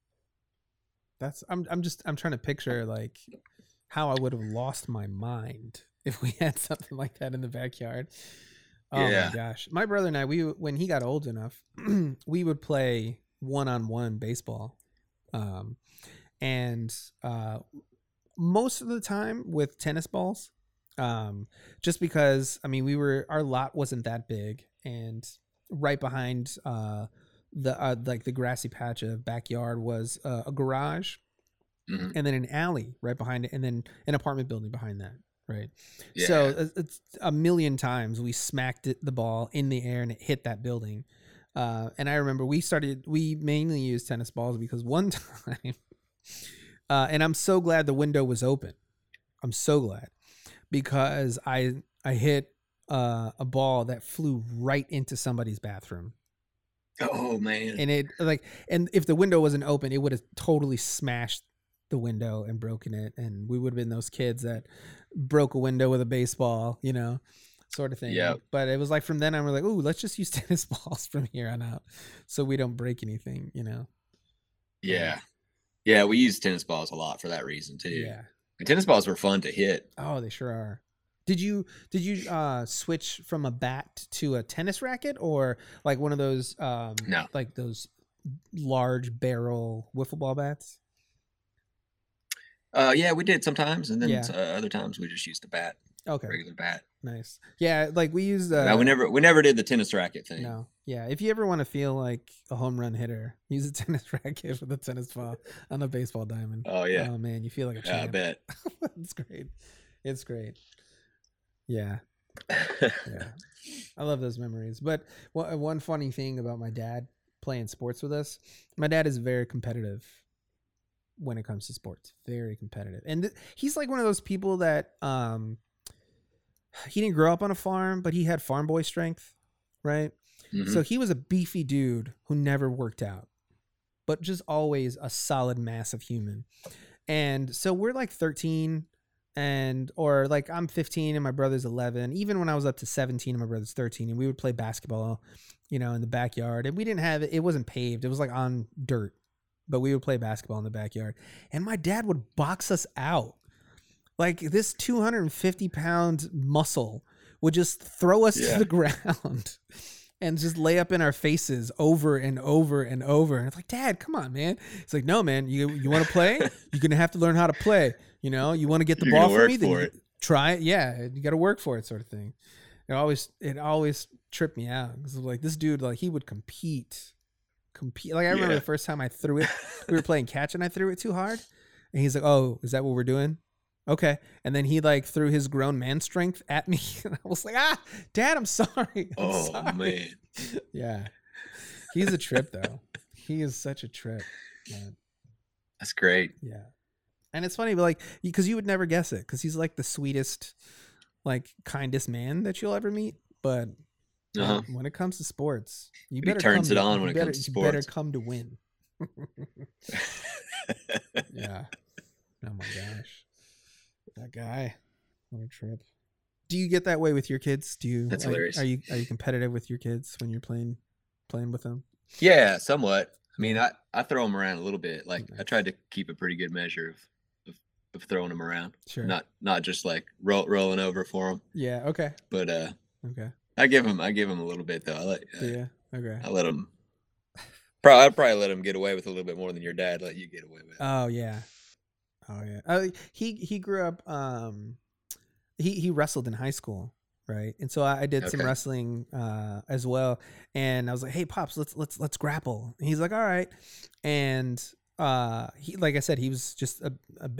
That's I'm I'm just I'm trying to picture like how I would have lost my mind if we <laughs> had something like that in the backyard. Oh Yeah. my gosh. My brother and I we when he got old enough, <clears throat> we would play one-on-one baseball. Um and uh most of the time with tennis balls. Um just because I mean we were our lot wasn't that big and right behind uh the uh, like the grassy patch of backyard was uh, a garage Mhm. and then an alley right behind it and then an apartment building behind that right? Yeah. so it's- a million times we smacked it, the ball in the air and it hit that building. Uh, and i remember we started we mainly used tennis balls because one <laughs> time uh, and i'm so glad the window was open. I'm so glad because i i hit uh, a ball that flew right into somebody's bathroom. Oh man. and it like and if the window wasn't open it would have totally smashed the window and broken it. And we would have been those kids that broke a window with a baseball you know sort of thing Yeah. but it was like from then on we're like oh let's just use <laughs> tennis balls from here on out so we don't break anything you know yeah. Yeah, we use tennis balls a lot for that reason too. yeah And tennis balls were fun to hit. oh they sure are did you did you uh switch from a bat to a tennis racket or like one of those um No. like those large barrel wiffle ball bats Uh, yeah, we did sometimes, and then Yeah. uh, other times we just used the bat, Okay, regular bat. nice. Yeah, like we used. Uh, no, we never we never did the tennis racket thing. No, yeah. If you ever want to feel like a home run hitter, <laughs> use a tennis <laughs> racket with a tennis ball on a baseball diamond. Oh yeah, Oh man, you feel like a yeah, I bet. <laughs> it's great. It's great. Yeah, yeah. I love those memories. But one funny thing about my dad playing sports with us, my dad is very competitive when it comes to sports. Very competitive, and th- he's like one of those people that um, he didn't grow up on a farm, but he had farm boy strength, right? Mhm. So he was a beefy dude who never worked out, but just always a solid, mass of human. And so we're like 13 and or like I'm 15 and my brother's 11. Even when I was up to 17 and my brother's 13 and we would play basketball, you know, in the backyard. And we didn't have it, it wasn't paved. It was like on dirt. But we would play basketball in the backyard. And my dad would box us out. Like this 250 pound muscle would just throw us Yeah. to the <laughs> ground and just lay up in our faces over and over and over. And it's like, Dad, come on, man. It's like, no, man. You you want to play? You're gonna have to learn how to play. You know, you want to get the You're ball for me, then it. try it. Yeah, you got to work for it, sort of thing. It always it always tripped me out because like this dude, like he would compete, compete. Like I remember Yeah. the first time I threw it, <laughs> we were playing catch and I threw it too hard, and he's like, "Oh, is that what we're doing?" Okay, and then he like threw his grown man strength at me, <laughs> and I was like, "Ah, Dad, I'm sorry." I'm oh sorry." man, <laughs> Yeah. He's a trip though. he is such a trip. Man. that's great. Yeah. And it's funny, but like, because you would never guess it, because he's like the sweetest, like kindest man that you'll ever meet. But Uh-huh. when it comes to sports, you He better turns come it to- on when it better- comes to sports. You better come to win. <laughs> yeah. Oh my gosh. That guy. What a trip. Do you get that way with your kids? Do you That's like, hilarious. Are you are you competitive with your kids when you're playing playing with them? yeah, somewhat. I mean, I I throw them around a little bit. Like I tried to keep a pretty good measure of of, of throwing them around, Sure. not not just like roll, rolling over for them. yeah. Okay. But uh, Okay. I give him I give them a little bit though. I let Do uh. Okay. I let him. <laughs> Probably I'd probably let him get away with a little bit more than your dad let you get away with. Oh yeah. Oh yeah. Uh, he he grew up. Um, he he wrestled in high school, right? And so I, I did some wrestling uh, as well. And I was like, "Hey, pops, let's let's let's grapple." And he's like, "All right." And uh, he like I said, he was just a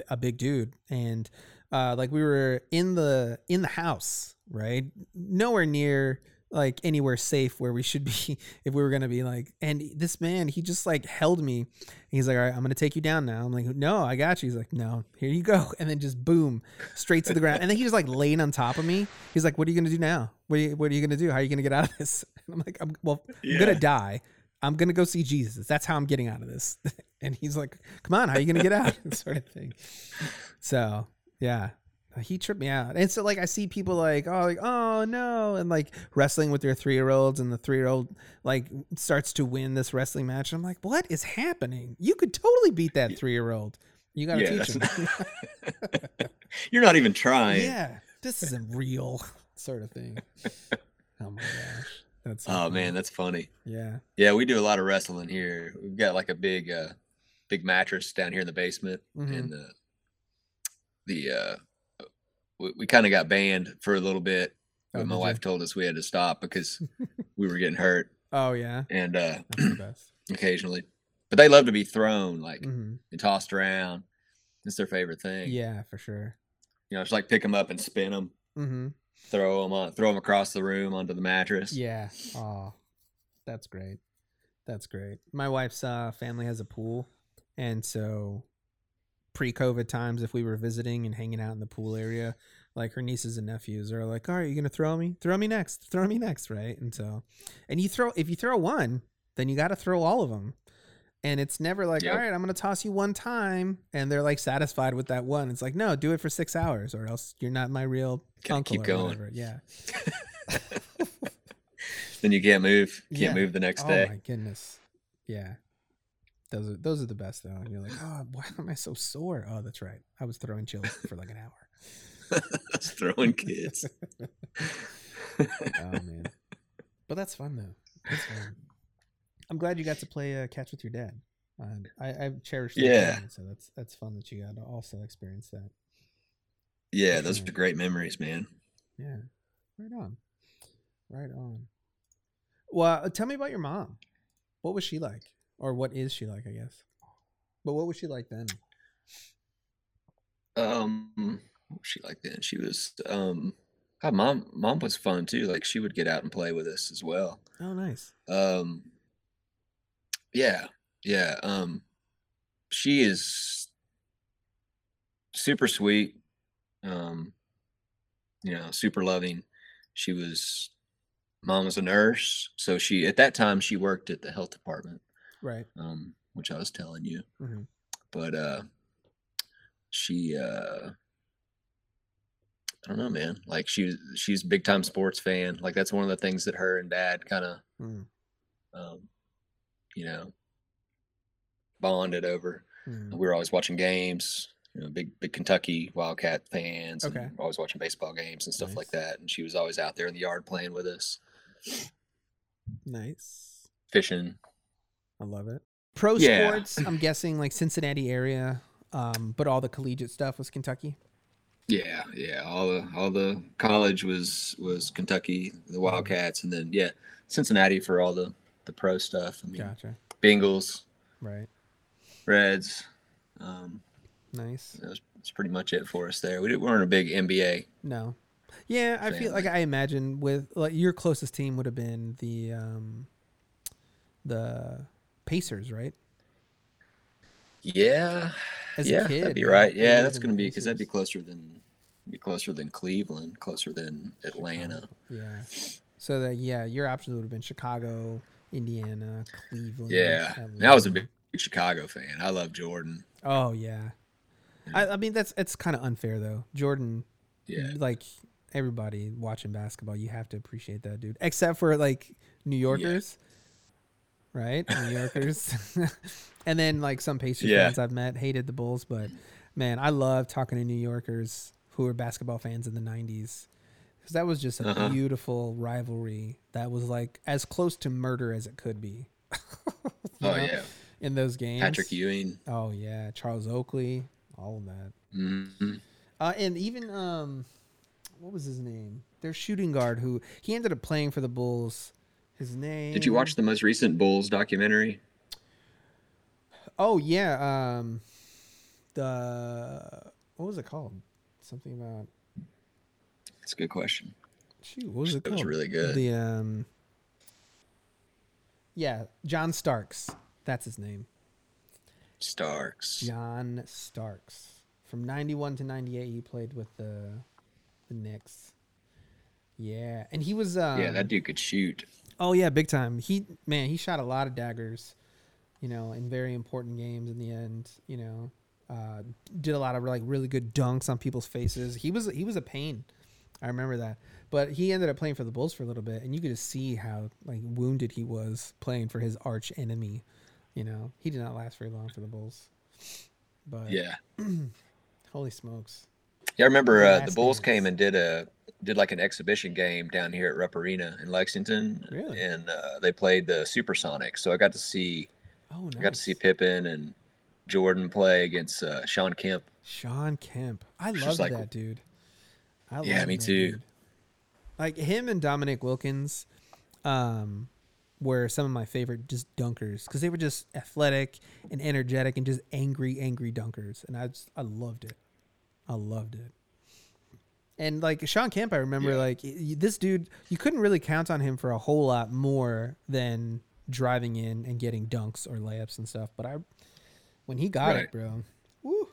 a big dude, and uh, like we were in the in the house, right? Nowhere near like anywhere safe where we should <laughs> be if we were gonna be like. And this man, he just like held me. He's like, "All right, I'm gonna take you down now." I'm like, "No, I got you." He's like, "No, here you go." <laughs> And then just boom, straight to the ground. And then he was like laying on top of me. He's like, "What are you gonna do now? What are you What are you gonna do? How are you gonna get out of this?" <laughs> And I'm like, "I'm well, I'm gonna die. I'm gonna go see Jesus. That's how I'm getting out of this." And he's like, "Come on, how are you gonna get out?" sort of thing. So yeah, he tripped me out. And so like I see people like, oh, like oh no, and like wrestling with their three year olds, and the three year old like starts to win this wrestling match. And I'm like, what is happening? You could totally beat that three year old. You gotta Yeah, teach him. <laughs> <laughs> You're not even trying. yeah, this isn't real, <laughs> sort of thing. Oh my gosh, that's Oh funny. man, that's funny. yeah. Yeah, we do a lot of wrestling here. We've got like a big, uh, big mattress down here in the basement, Mhm. and uh, the uh, we, we kind of got banned for a little bit. Oh, But my wife you? told us we had to stop because <laughs> we were getting hurt, Oh yeah, and uh, that's the best. <clears throat> occasionally. But they love to be thrown, like hmm and tossed around. It's their favorite thing. Yeah, for sure. you know, it's like pick them up and spin them, hmm throw them on, throw them across the room onto the mattress. Yeah. Oh, that's great. That's great. My wife's uh, family has a pool, and so pre-COVID times, if we were visiting and hanging out in the pool area, like her nieces and nephews are like, "All right, you gonna throw me? Throw me next. Throw me next, right?" And so, and you throw if you throw one, then you got to throw all of them. And it's never like, Yep. all right, I'm gonna toss you one time, and they're like satisfied with that one. It's like, no, do it for six hours, or else you're not my real Gotta uncle keep going. whatever. Yeah. <laughs> then you can't move. Can't Yeah. move the next oh day. Oh my goodness. Yeah. Those are those are the best though. And you're like, oh, why am I so sore? Oh, that's right. I was throwing chills for like an hour. <laughs> That's throwing kids. Oh man. But that's fun though. That's fun. I'm glad you got to play uh, catch with your dad. And I, I've cherished. that Yeah. so that's that's fun that you got to also experience that. Yeah, those sure. are great memories, man. Yeah, right on, right on. Well, uh, tell me about your mom. What was she like, or what is she like? I guess. But what was she like then? Um, what was she like then? She was um, God, mom, mom was fun too. Like she would get out and play with us as well. Oh, nice. Um, yeah, yeah. Um, she is super sweet. Um, you know, super loving. She was, mom was a nurse, so she at that time she worked at the health department, Right. um, which I was telling you. Mhm. But uh, she, uh, I don't know, man. Like she, she's a big time sports fan. Like that's one of the things that her and dad kind of Mm. um, you know, bonded over. Mm. We were always watching games. You know, big big Kentucky Wildcat fans. Okay. And always watching baseball games and stuff like that. And she was always out there in the yard playing with us, Nice. fishing. I love it. Pro Yeah. sports. I'm <laughs> guessing like Cincinnati area, um, but all the collegiate stuff was Kentucky. Yeah, yeah. All the all the college was was Kentucky, Mm-hmm. the Wildcats, and then yeah, Cincinnati for all the the pro stuff. I mean, Gotcha. Bengals, Right. Reds. Um, Nice. that was, that's pretty much it for us there. We, didn't- weren't a big NBA. No. Yeah, I feel like I imagine with like your closest team would have been the um the Pacers, right? Yeah, As yeah, kid, that'd be right? Yeah, that's gonna be because that'd be closer than be closer than Cleveland, closer than Atlanta. Yeah. So that yeah, your options would have been Chicago, Indiana, Cleveland. Yeah, and I was a big Chicago fan. I love Jordan. Oh yeah. I, I mean that's it's kind of unfair though. Jordan, Yeah, like everybody watching basketball, you have to appreciate that dude. Except for like New Yorkers, right? New Yorkers, <laughs> and then like some Pacers Yeah. fans I've met hated the Bulls, but man, I love talking to New Yorkers who were basketball fans in the '90s because that was just a Uh-huh. beautiful rivalry that was like as close to murder as it could be. <laughs> Oh know, yeah, in those games. Patrick Ewing. Oh yeah, Charles Oakley, all of that. hmm Uh, and even um, what was his name? Their shooting guard who he ended up playing for the Bulls. His name. Did you watch the most recent Bulls documentary? Oh yeah. Um, the what was it called? Something about That's a good question. shoot. What was it was called? really good. The um. Yeah, John Starks. That's his name. Starks. John Starks. From 91 to 98 he played with the the Knicks. Yeah, and he was um, yeah, that dude could shoot. Oh yeah, big time. He man, he shot a lot of daggers, you know, in very important games in the end, you know. Uh did a lot of like really good dunks on people's faces. He was he was a pain. I remember that. But he ended up playing for the Bulls for a little bit and you could just see how like wounded he was playing for his arch enemy, you know. He did not last very long for the Bulls. But Yeah. <clears throat> holy smokes. Yeah, I remember uh, the Bulls came and did a did like an exhibition game down here at Rupp Arena in Lexington, Really? and uh, they played the Supersonics. So I got to see Oh nice. I got to see Pippen and Jordan play against uh, Shawn Kemp. Shawn Kemp. I love like- that dude. I Yeah, love me that too. dude. Like him and Dominique Wilkins, um, were some of my favorite just dunkers because they were just athletic and energetic and just angry, angry dunkers, and I just I loved it. I loved it. And like Shawn Kemp, I remember Yeah. like y- y- this dude, you couldn't really count on him for a whole lot more than driving in and getting dunks or layups and stuff. But I, when he got Right. it, bro, woo,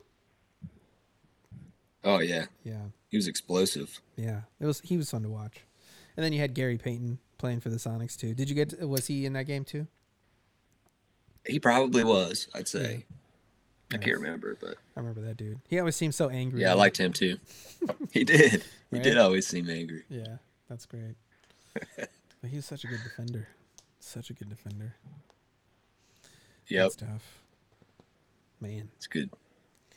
Oh yeah, yeah. he was explosive. Yeah, it was. He was fun to watch. And then you had Gary Payton playing for the Sonics too. Did you get? To, was he in that game too? He probably was. I'd say. I Nice. can't remember, but I remember that dude. He always seemed so angry. yeah, I liked him too. <laughs> he did. He Right? did always seem angry. Yeah, that's great. <laughs> but he's such a good defender. Such a good defender. Good stuff. Man. it's good.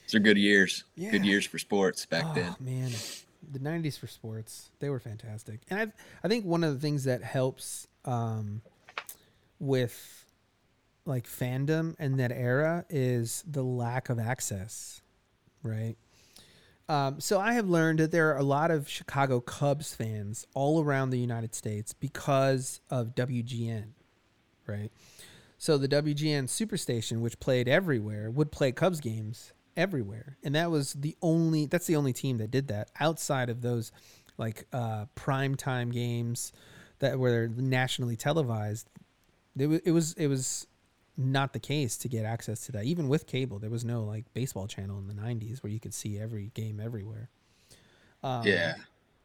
These are good years. Yeah. Good years for sports back oh, then. man, the '90s for sports, they were fantastic. And I, I think one of the things that helps um, with like fandom and that era is the lack of access, right? Um, so I have learned that there are a lot of Chicago Cubs fans all around the United States because of WGN, right? So the WGN Superstation, which played everywhere, would play Cubs games everywhere, and that was the only. That's the only team that did that outside of those, like uh, prime time games that were nationally televised. It was it was it was not the case to get access to that. Even with cable, there was no like baseball channel in the '90s where you could see every game everywhere. Um, yeah.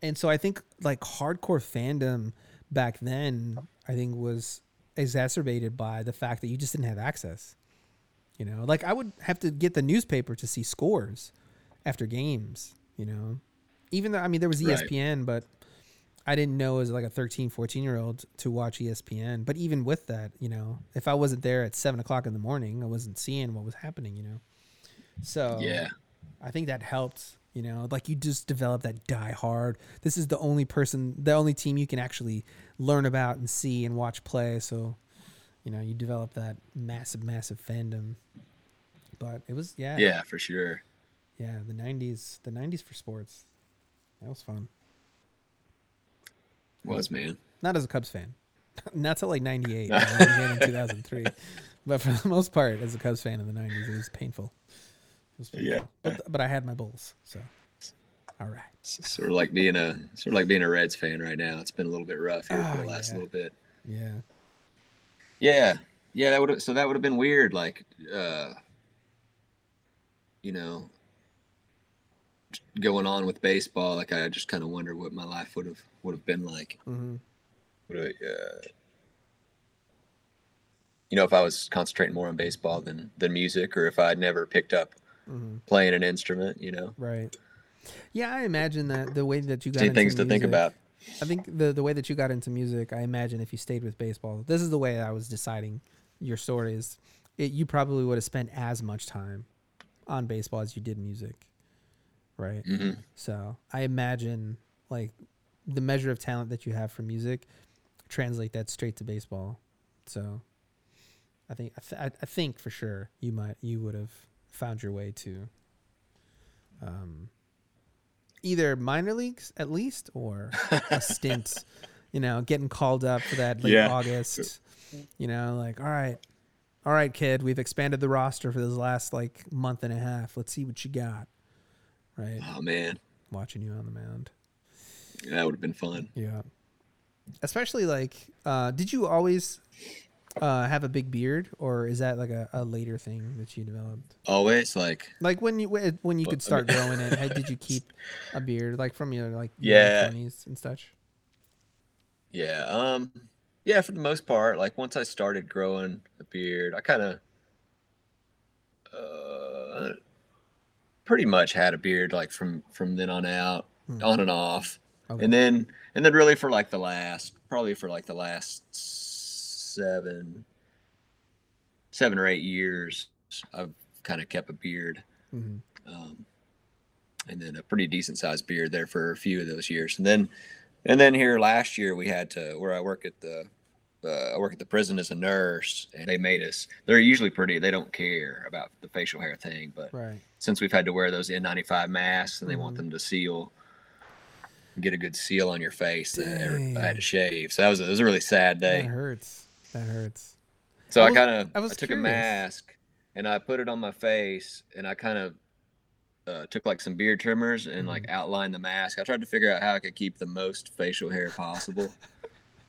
and so I think like hardcore fandom back then, I think was exacerbated by the fact that you just didn't have access. You know, like I would have to get the newspaper to see scores after games. You know, even though I mean there was E Right. ESPN, but I didn't know as like a 13, 14 year old to watch ESPN. But even with that, you know, if I wasn't there at seven o'clock in the morning, I wasn't seeing what was happening. You know, so Yeah. I think that helped. You know, like you just develop that die hard. This is the only person, the only team you can actually learn about and see and watch play. So, you know, you develop that massive, massive fandom. But it was, yeah, Yeah, for sure. yeah. The '90s, the '90s for sports, that was fun. Was man. Not as a Cubs fan, <laughs> not till like '98, <laughs> in 2003. But for the most part, as a Cubs fan in the '90s, it was painful. It was Yeah. But, but I had my Bulls, so all right. It's sort of like being a sort of like being a Reds fan right now. It's been a little bit rough here for Oh, the last yeah. little bit. Yeah. Yeah. Yeah, that would have so that would have been weird like uh you know going on with baseball like I just kind of wonder what my life would have would have been like. hmm Would I, uh you know if I was concentrating more on baseball than than music or if I'd never picked up hmm playing an instrument, you know. Right. Yeah, I imagine that the way that you got See into things to think music- about. I think the the way that you got into music, I imagine if you stayed with baseball, this is the way I was deciding your story is it, you probably would have spent as much time on baseball as you did music. Right? hmm So, I imagine like the measure of talent that you have for music translate that straight to baseball. So, I think I, th- I think for sure you might you would have found your way to um either minor leagues at least or a <laughs> stint you know getting called up for that late Yeah. august you know like all right all right kid we've expanded the roster for this last like month and a half let's see what you got right Oh man, watching you on the mound Yeah, that would have been fun. yeah especially like uh did you always uh have a big beard or is that like a, a later thing that you developed Always like like when you when you Well, could start growing it How, did you <laughs> keep a beard like from your like Yeah. 20s and such Yeah. Um yeah, for the most part, like once I started growing a beard, I kind of uh pretty much had a beard like from from then on out, Hmm. on and off. Okay. And then and then really for like the last probably for like the last 7 7 or 8 years I've kind of kept a beard. Mhm. um, and then a pretty decent sized beard there for a few of those years. And then, and then here last year we had to where I work at the uh, I work at the prison as a nurse, and they made us. They're usually pretty. They don't care about the facial hair thing, but right since we've had to wear those N95 masks and they want Mhm. them to seal, get a good seal on your face, every- I had to shave. So that was a, it was a really sad day. that hurts that hurts So I I, was- kind of I I, took a mask and I put it on my face and I kind of uh, took like some beard trimmers and like Mm-hmm. outlined the mask. I tried to figure out how I could keep the most facial hair possible. <laughs>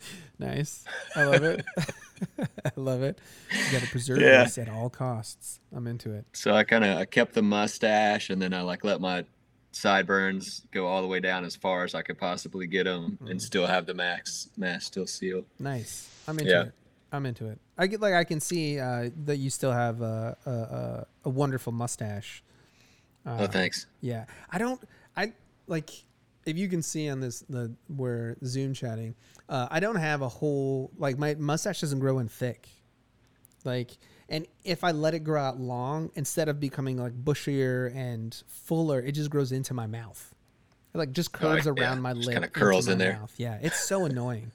<laughs> nice i love it <laughs> i love it you got to preserve Yeah. this at all costs i'm into it so I kind of I kept the mustache and then I like let my sideburns go all the way down as far as I could possibly get them Mm. and still have the max mask still sealed. nice i'm into Yeah. it i'm into it i get like i can see uh that you still have a a, a, a wonderful mustache uh, oh, thanks. Yeah, I don't. I like if you can see on this the we're Zoom chatting. Uh, I don't have a whole like my mustache doesn't grow in thick. Like, and if I let it grow out long, instead of becoming like bushier and fuller, it just grows into my mouth. It like just curves Oh, yeah, around my just lip. kinda curls in there. Mouth. Yeah, it's so annoying.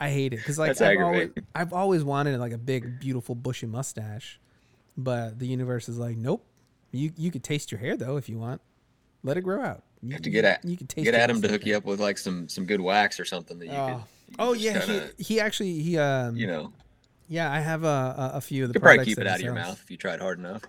I hate it because like I've always. I've always wanted like a big, beautiful, bushy mustache, but the universe is like, nope. You you could taste your hair though if you want. Let it grow out. You, have to get at You can get Adam to hook you up with like some some good wax or something that you Oh, could. you oh yeah, kinda, he, he actually he um you know, yeah I have a a, few of the you could probably keep it out of your mouth if you tried hard enough.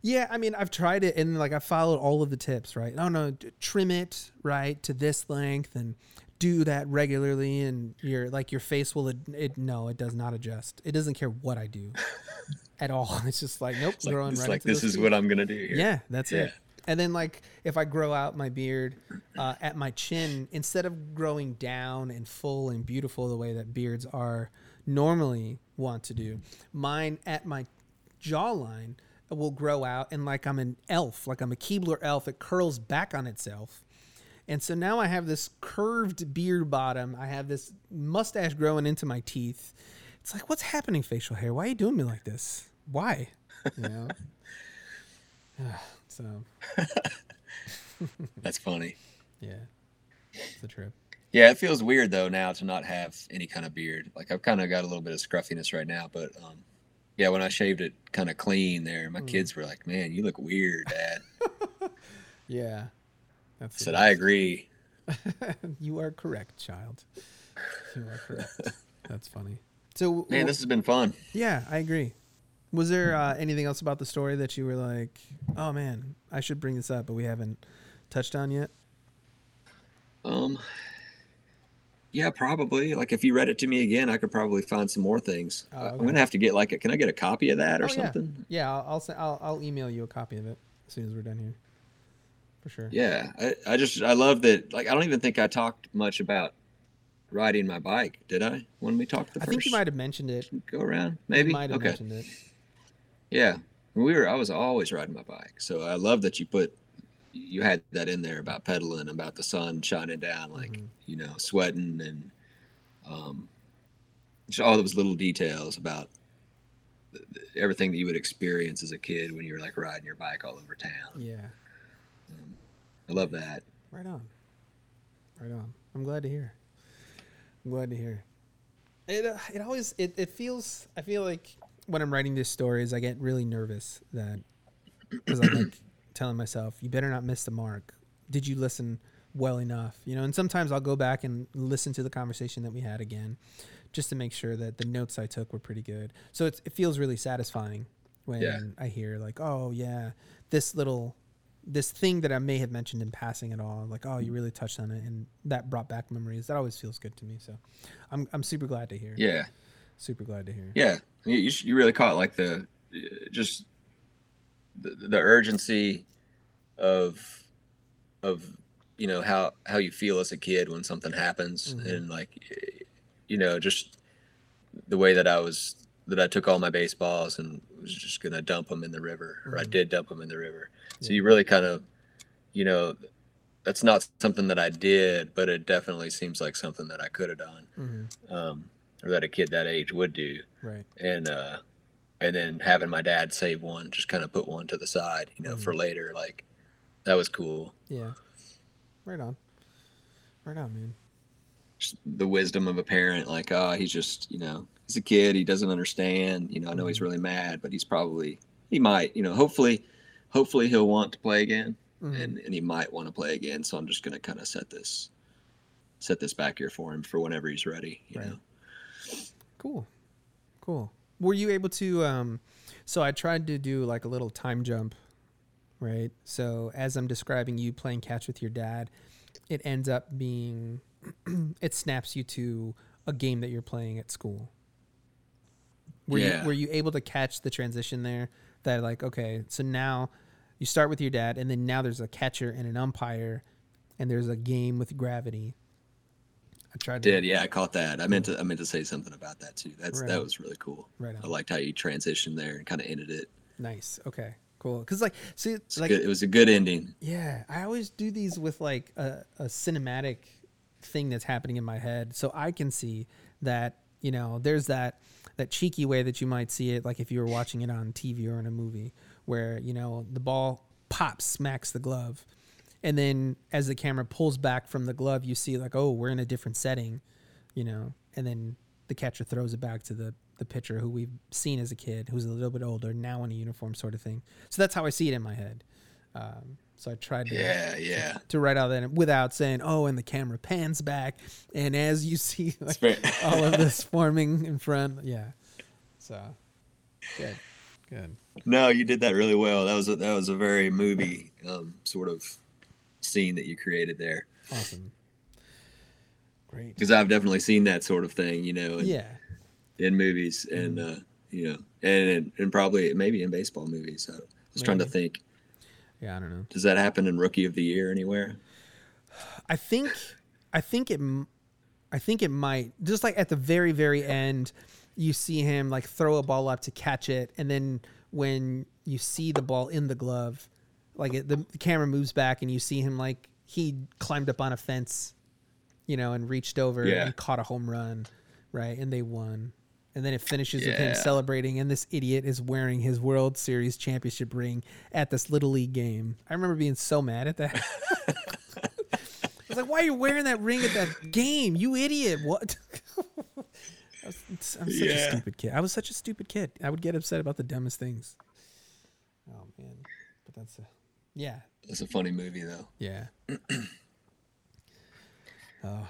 Yeah, I mean, I've tried it and like I followed all of the tips, right? Oh no, trim it right to this length and do that regularly, and your like your face will. ad- It no, it does not adjust. It doesn't care what I do <laughs> at all. <laughs> It's just like nope, It's like, growing it's right like this is teeth. what I'm gonna do here. Yeah, that's it. And then like if I grow out my beard uh, at my chin, instead of growing down and full and beautiful the way that beards are normally want to do, mine at my jawline will grow out and like I'm an elf, like I'm a Keebler elf. It curls back on itself. And so now I have this curved beard bottom. I have this mustache growing into my teeth. It's like, what's happening, facial hair? Why are you doing me like this? Why? You know? <laughs> so, That's funny. <laughs> yeah, it's a trip. Yeah, it feels weird though now to not have any kind of beard. Like I've kind of got a little bit of scruffiness right now, but um, yeah, when I shaved it kind of clean there, Mm. my kids were like, "Man, you look weird, Dad." <laughs> Yeah. That's I said, "I agree." <laughs> you are correct, child. You are correct. That's funny. So, Man, this has been fun. yeah, I agree. Was there uh, anything else about the story that you were like, oh man, I should bring this up, but we haven't touched on yet? Um, yeah, probably. Like if you read it to me again, I could probably find some more things. Oh, I- I'm gonna have to get like, a, can I get a copy of that or Oh, something? Yeah, I'll I'll, send, I'll I'll email you a copy of it as soon as we're done here. For sure. Yeah, I, I just I love that. Like I don't even think I talked much about riding my bike, did I? When we talked the I first think you might have mentioned it. go around, You maybe. might have okay. mentioned it. Yeah, we were. I was always riding my bike, so I love that you put you had that in there about pedaling, about the sun shining down, like Mhm. you know, sweating, and um, just all those little details about th- th- everything that you would experience as a kid when you were like riding your bike all over town. Yeah. Um, I love that. Right on. Right on. I'm glad to hear. I'm glad to hear. It uh, it always it, it feels I feel like when I'm writing these stories I get really nervous that because I'm like <coughs> telling myself you better not miss the mark. Did you listen well enough? You know, and sometimes I'll go back and listen to the conversation that we had again just to make sure that the notes I took were pretty good. So it's, it feels really satisfying when Yeah. I hear like, oh yeah, this little this thing that I may have mentioned in passing at all, like, oh, you really touched on it, and that brought back memories. That always feels good to me. So, I'm I'm super glad to hear. Yeah, super glad to hear. yeah. You, you, really caught like the just the, the urgency of of you know how how you feel as a kid when something happens Mhm. and like you know just the way that I was that I took all my baseballs and was just gonna dump them in the river or I Mhm. did dump them in the river so you really kind of you know that's not something that I did but it definitely seems like something that I could have done hmm um, or that a kid that age would do Right. and uh and then having my dad save one just kind of put one to the side you know for Mhm. later like that was cool Yeah. Right on. Right on, man. just the wisdom of a parent like oh he's just you know he's a kid he doesn't understand you know i know he's Mhm. really mad but he's probably he might you know hopefully hopefully he'll want to play again Mhm. and and he might want to play again so i'm just going to kind of set this set this back here for him for whenever he's ready you Right. know Cool. Cool. Were you able to um so I tried to do like a little time jump, right? So as I'm describing you playing catch with your dad, it ends up being <clears throat> it snaps you to a game that you're playing at school. Were Yeah. you were you able to catch the transition there that like okay, so now you start with your dad and then now there's a catcher and an umpire and there's a game with gravity. I tried to did yeah i caught that. I meant to i meant to say something about that too. That's Right that was really cool. Right i liked how you transitioned there and kind of ended it. Nice. Okay. Cool. Cuz like see it's like good. it was a good ending. Yeah, I always do these with like a, a cinematic thing that's happening in my head, so I can see that you know there's that that cheeky way that you might see it, like if you were watching it on TV or in a movie, where you know the ball pops, smacks the glove, and then as the camera pulls back from the glove, you see like oh we're in a different setting, you know, and then the catcher throws it back to the the pitcher who we've seen as a kid, who's a little bit older now in a uniform, sort of thing. So that's how I see it in my head. Um, so I tried to Yeah, yeah. to write out that without saying, "Oh," and the camera pans back, and as you <laughs> see like, <laughs> all of this forming in front, yeah. So good, good. No, you did that really well. That was a, that was a very movie um, sort of scene that you created there. Awesome. Great. Because I've definitely seen that sort of thing, you know, in, Yeah. in movies and uh, you know, and and probably maybe in baseball movies. I was trying to think. Yeah, I don't know. Does that happen in Rookie of the Year anywhere? I think I think it I think it might just like at the very very end you see him like throw a ball up to catch it and then when you see the ball in the glove like it, the, camera moves back and you see him like he climbed up on a fence you know and reached over Yeah. and caught a home run right and they won and then it finishes with him celebrating and this idiot is wearing his world series championship ring at this little league game i remember being so mad at that <laughs> I was like, "Why are you wearing that ring at that game? You idiot! What?" <laughs> I was, I'm such a stupid kid. I was such a stupid kid. I would get upset about the dumbest things. Oh man, but that's a, yeah, It's a funny movie though. yeah. <clears throat> oh,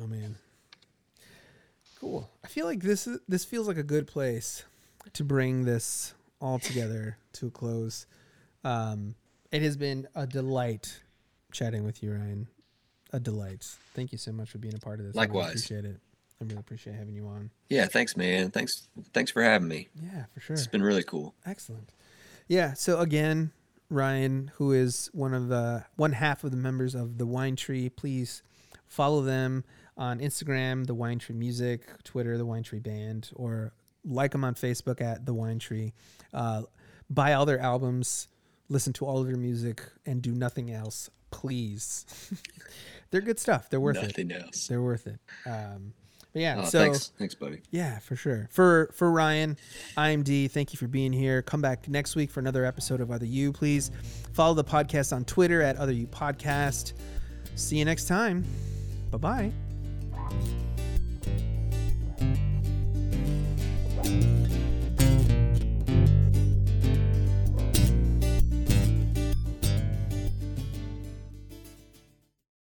oh man, cool. I feel like this is this feels like a good place to bring this all together to a close. Um, it has been a delight chatting with you, Ryan. A delight. Thank you so much for being a part of this. I really Likewise. appreciate it. I really appreciate having you on. Yeah, thanks, man. Thanks, thanks for having me. Yeah, for sure. It's been really cool. Excellent. Yeah. So again, Ryan, who is one of the one half of the members of the Wine Tree, please follow them on Instagram, the Wine Tree Music, Twitter, the Wine Tree Band, or like them on Facebook at the Wine Tree. Uh, buy all their albums, listen to all of their music, and do nothing else, please. <laughs> They're good stuff. They're worth it. Nothing else. They're worth it. Um, but yeah, oh, so thanks. thanks, buddy. Yeah, for sure. For for Ryan, I'm D. Thank you for being here. Come back next week for another episode of Other You. Please follow the podcast on Twitter at Other You Podcast. See you next time. Bye bye.